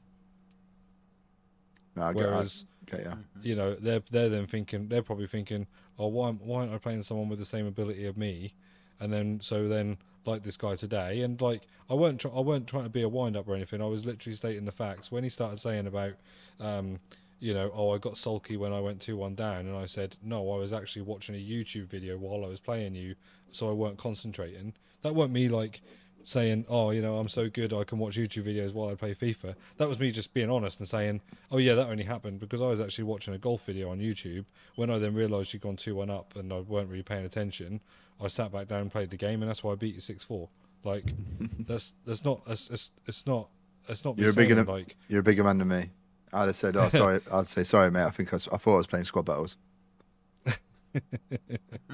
No, I get, I, Whereas okay, yeah. you know they're they're then thinking they're probably thinking oh why why aren't I playing someone with the same ability of me? And then so then like this guy today and like I weren't I weren't trying to be a wind up or anything. I was literally stating the facts. When he started saying about um you know oh I got sulky when I went 2-1 down and I said no I was actually watching a YouTube video while I was playing you so I weren't concentrating. That weren't me like saying, "Oh, you know, I'm so good, I can watch YouTube videos while I play FIFA." That was me just being honest and saying, "Oh yeah, that only happened because I was actually watching a golf video on YouTube. When I then realised you'd gone two one up and I weren't really paying attention, I sat back down and played the game, and that's why I beat you six four. Like that's that's not it's it's, it's not it's not You're a big saying, like You're a bigger man than me. I'd have said, "Oh, sorry." I'd say, "Sorry, mate. I think I, I thought I was playing squad battles."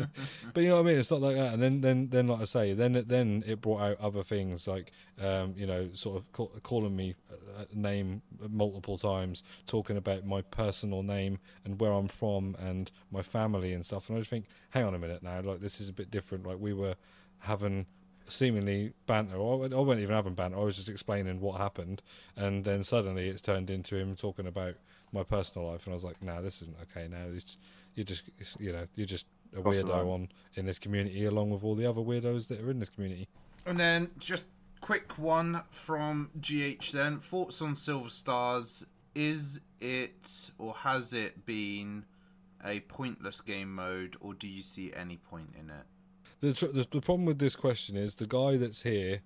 but you know what I mean. It's not like that. And then, then, then, like I say, then, then it brought out other things like, um, you know, sort of call, calling me a name multiple times, talking about my personal name and where I'm from and my family and stuff. And I just think, hang on a minute now, like this is a bit different. Like we were having seemingly banter, or I wasn't even having banter. I was just explaining what happened, and then suddenly it's turned into him talking about my personal life, and I was like, "Nah, this isn't okay. Now you're just, you know, you're just a Cross weirdo on in this community, along with all the other weirdos that are in this community." And then just quick one from GH then. Thoughts on Silver Stars. Is it or has it been a pointless game mode or do you see any point in it? The, tr- the the problem with this question is the guy that's here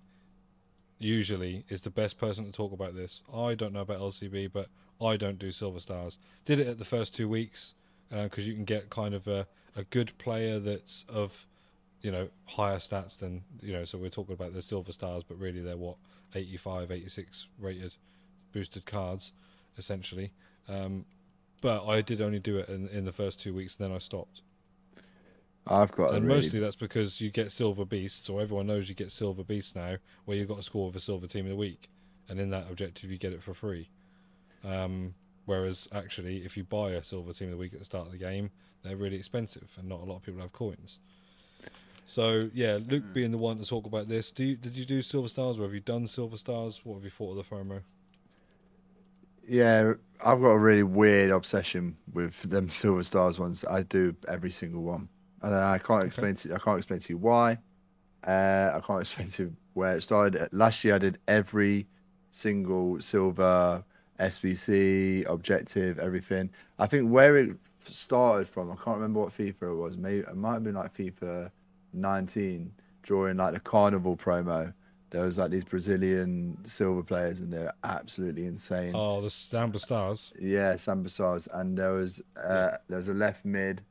usually is the best person to talk about this. I don't know about LCB, but I don't do Silver Stars. Did it at the first two weeks because you can get kind of a, a good player that's of you know higher stats than you know. So we're talking about the Silver Stars, but really they're what 85, 86 rated boosted cards essentially. Um, but I did only do it in, in the first two weeks, and then I stopped I've got and really, mostly that's because you get silver beasts, or everyone knows you get silver beasts now, where you've got to score with a silver team of the week, and in that objective you get it for free. Um, whereas actually, if you buy a silver team of the week at the start of the game, they're really expensive, and not a lot of people have coins. So yeah, Luke being the one to talk about this, do you, did you do silver stars, or have you done silver stars? What have you thought of the FOMO? Yeah, I've got a really weird obsession with them Silver Stars ones. I do every single one, and I can't explain to I can't explain to you why. Uh, I can't explain to you where it started. Last year, I did every single silver SBC objective, everything. I think where it started from, I can't remember what FIFA it was. Maybe it might have been like FIFA 19 during like the Carnival promo. There was like these Brazilian silver players, and they're absolutely insane. Oh, the Samba Stars. Yeah, Samba Stars, and there was uh, there was a left mid,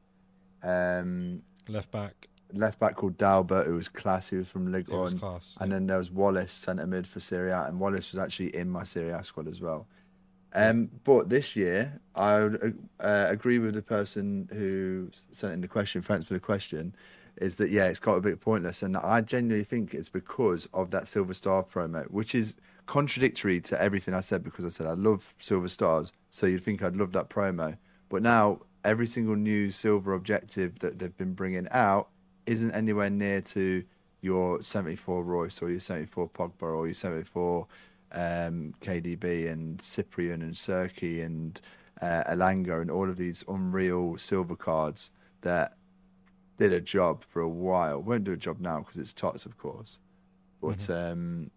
um, Left back, left back called Dalbert who was class. He was from Ligue it was 1. class. and then there was Wallace centre mid for Serie A, and Wallace was actually in my Serie A squad as well. Um, but this year, I would uh, agree with the person who sent in the question. Thanks for the question. Is that yeah? It's got a bit pointless, and I genuinely think it's because of that Silver Star promo, which is contradictory to everything I said. Because I said I love Silver Stars, so you'd think I'd love that promo. But now every single new silver objective that they've been bringing out isn't anywhere near to your 74 Reus or your 74 Pogba or your 74 um, KDB and Cyprian and Serki and uh, Elanga and all of these unreal silver cards that did a job for a while. Won't do a job now because it's tots, of course. But um,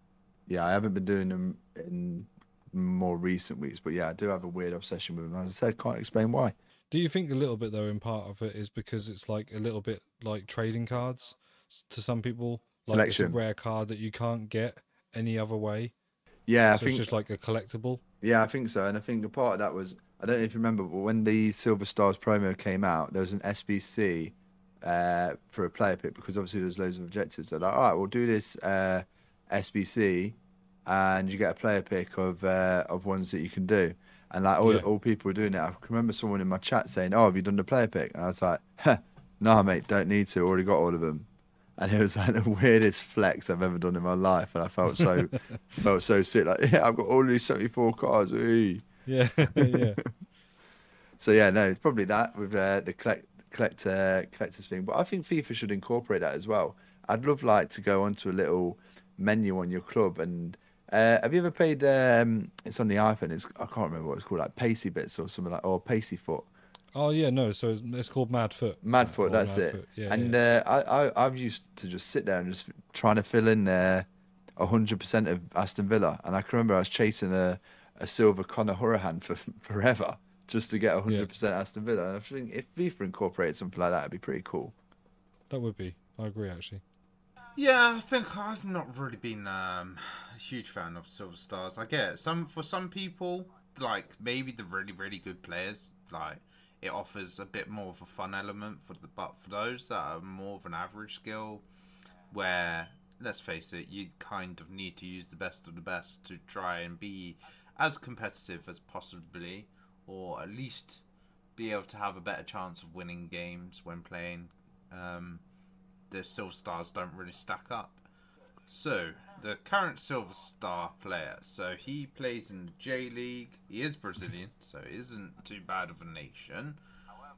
yeah, I haven't been doing them in more recent weeks. But yeah, I do have a weird obsession with them. As I said, can't explain why. Do you think a little bit though, in part of it is because it's like a little bit like trading cards to some people, like Collection. it's a rare card that you can't get any other way. Yeah, I so think it's just like a collectible. Yeah, I think so. And I think a part of that was I don't know if you remember, but when the Silver Stars promo came out, there was an SBC uh, for a player pick because obviously there's loads of objectives. They're like, all right, we'll do this uh, SBC, and you get a player pick of uh, of ones that you can do. And like all, Yeah. all people were doing it. I can remember someone in my chat saying, "Oh, have you done the player pick?" And I was like, huh, "No, mate, don't need to. Already got all of them." And it was like the weirdest flex I've ever done in my life, and I felt so felt so sick. Like, yeah, I've got all these seventy four cards. Ee. Yeah, yeah. So yeah, no, it's probably that with uh, the collect collector collectors thing. But I think FIFA should incorporate that as well. I'd love like to go onto a little menu on your club and. Uh, have you ever played? Um, it's on the iPhone. It's I can't remember what it's called, like Pacybits or something like, or Pacey Foot. Oh yeah, no. So it's, it's called MADFUT. Mad Foot, Or that's Mad it. Foot, Yeah, and yeah. Uh, I, I, I've used to just sit there and just trying to fill in uh, hundred percent of Aston Villa, and I can remember I was chasing a, a silver Conor Hourihane for forever just to get hundred percent Aston Villa. And I think if FIFA incorporated something like that, it'd be pretty cool. that would be. I agree actually. Yeah, I think I've not really been um, a huge fan of Silver Stars. I get it. some for some people, like maybe the really really good players, like it offers a bit more of a fun element for the but for those that are more of an average skill, where let's face it, you kind of need to use the best of the best to try and be as competitive as possibly, or at least be able to have a better chance of winning games when playing. Um, the Silver Stars don't really stack up. So, the current Silver Star player, so he plays in the J League. He is Brazilian, so it isn't too bad of a nation.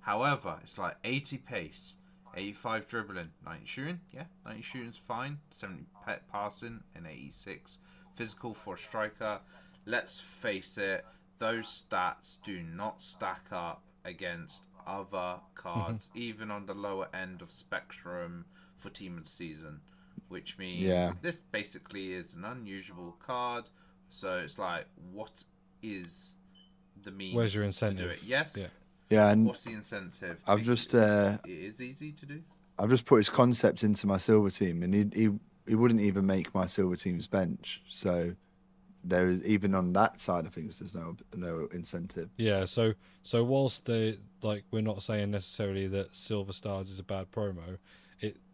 However, it's like 80 pace, 85 dribbling, 90 shooting. Yeah, 90 shooting's fine. 70 pet passing, and 86 physical for a striker. Let's face it, those stats do not stack up against other mm-hmm. cards, even on the lower end of spectrum for team of the season. Which means Yeah. this basically is an unusual card. So it's like, what is the means Where's your to incentive? do it? Yes. Yeah. Yeah, and What's the incentive? I've Because just uh, it is easy to do. I've just put his concept into my silver team, and he he he wouldn't even make my silver team's bench. So there is even on that side of things, there's no no incentive. Yeah, so so whilst they like we're not saying necessarily that Silver Stars is a bad promo,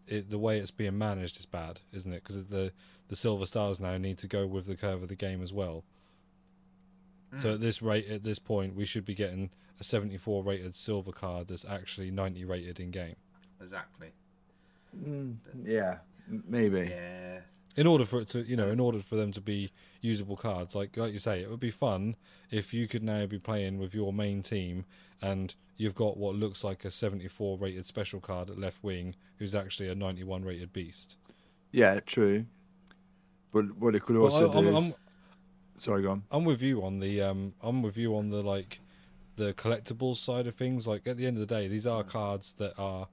it, it the way it's being managed is bad, isn't it? Because the the Silver Stars now need to go with the curve of the game as well. So Mm. at this rate, at this point, we should be getting a 74 rated silver card that's actually 90 rated in game. Exactly. Yeah, maybe. Yeah. in order for it to you know in order for them to be usable cards like like you say it would be fun if you could now be playing with your main team and you've got what looks like a 74 rated special card at left wing who's actually a 91 rated beast. Yeah, true. But what it could Well, also I- I'm- do is, I'm- sorry, go on. i'm with you on the um i'm with you on the like the collectibles side of things. Like at the end of the day these are cards that are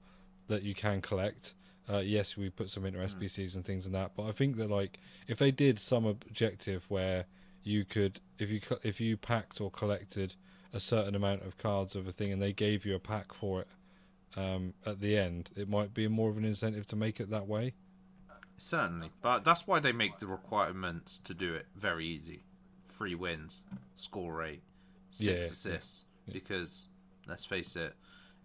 that you can collect. Uh, yes, we put some into SBCs and things and that, but I think that like if they did some objective where you could, if you if you packed or collected a certain amount of cards of a thing and they gave you a pack for it um, at the end, it might be more of an incentive to make it that way. Certainly, but that's why they make the requirements to do it very easy. Three wins, score rate, six Yeah, yeah, assists. Because let's face it,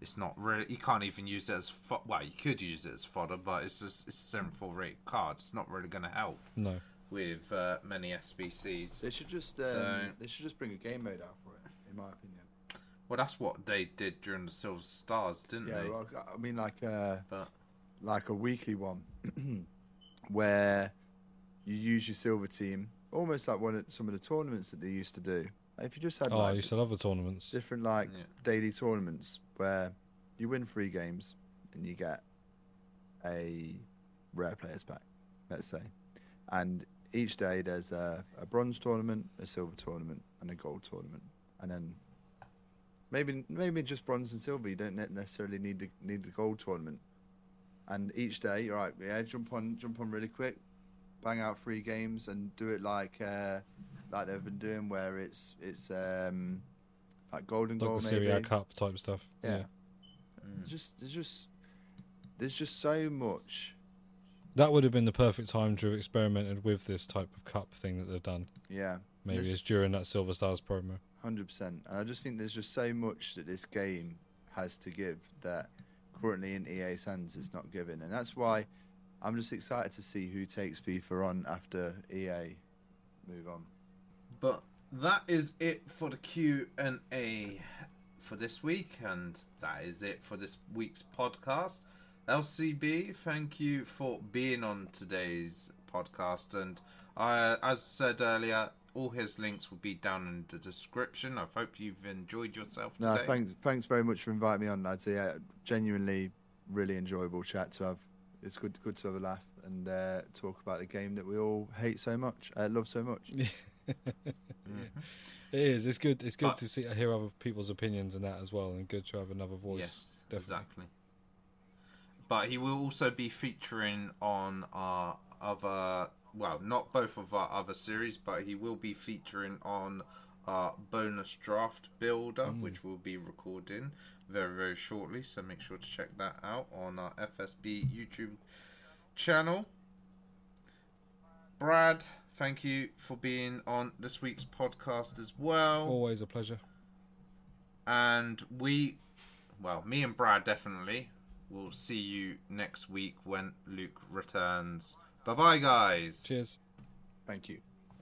it's not really. You can't even use it as fo- well. You could use it as fodder, but it's just it's a seven four rate card. It's not really going to help No, with uh, many SBCs. They should just um, So- they should just bring a game mode out for it, in my opinion. Well, that's what they did during the Silver Stars, didn't Yeah, they? well, I mean like uh, But like a weekly one where you use your silver team, almost like one of some of the tournaments that they used to do. If you just had oh, I like used to love the tournaments. different like Yeah. daily tournaments where you win three games and you get a rare players pack, let's say, and each day there's a, a bronze tournament, a silver tournament, and a gold tournament, and then maybe maybe just bronze and silver. You don't necessarily need the need the gold tournament, and each day, all right, yeah, jump on jump on really quick, bang out three games, and do it like uh, like they've been doing, where it's it's um, like golden Like goal the maybe. Serie Cup type stuff. Yeah. yeah. There's just there's just there's just so much. That would have been the perfect time to have experimented with this type of cup thing that they've done. Yeah, Maybe it's during that Silver Stars promo. Hundred percent. And I just think there's just so much that this game has to give that currently in EA's hands it's not given, and that's why I'm just excited to see who takes FIFA on after EA move on. But that is it for the Q and A for this week, and that is it for this week's podcast. LCB, thank you for being on today's podcast, and uh, as said earlier, all his links will be down in the description. I hope you've enjoyed yourself today. No, thanks thanks very much for inviting me on, lads. Yeah, genuinely really enjoyable chat to have. It's good good to have a laugh and uh, talk about the game that we all hate so much, uh, love so much. It is. It's good. It's good But- to see hear other people's opinions and that as well, and good to have another voice. Yes, definitely. exactly. But he will also be featuring on our other, well, not both of our other series, but he will be featuring on our bonus draft builder, mm. which we'll be recording very, very shortly. So make sure to check that out on our FSB YouTube channel. Brad, thank you for being on this week's podcast as well Always a pleasure. and we well me and brad definitely will see you next week when luke returns bye bye guys Cheers. Thank you.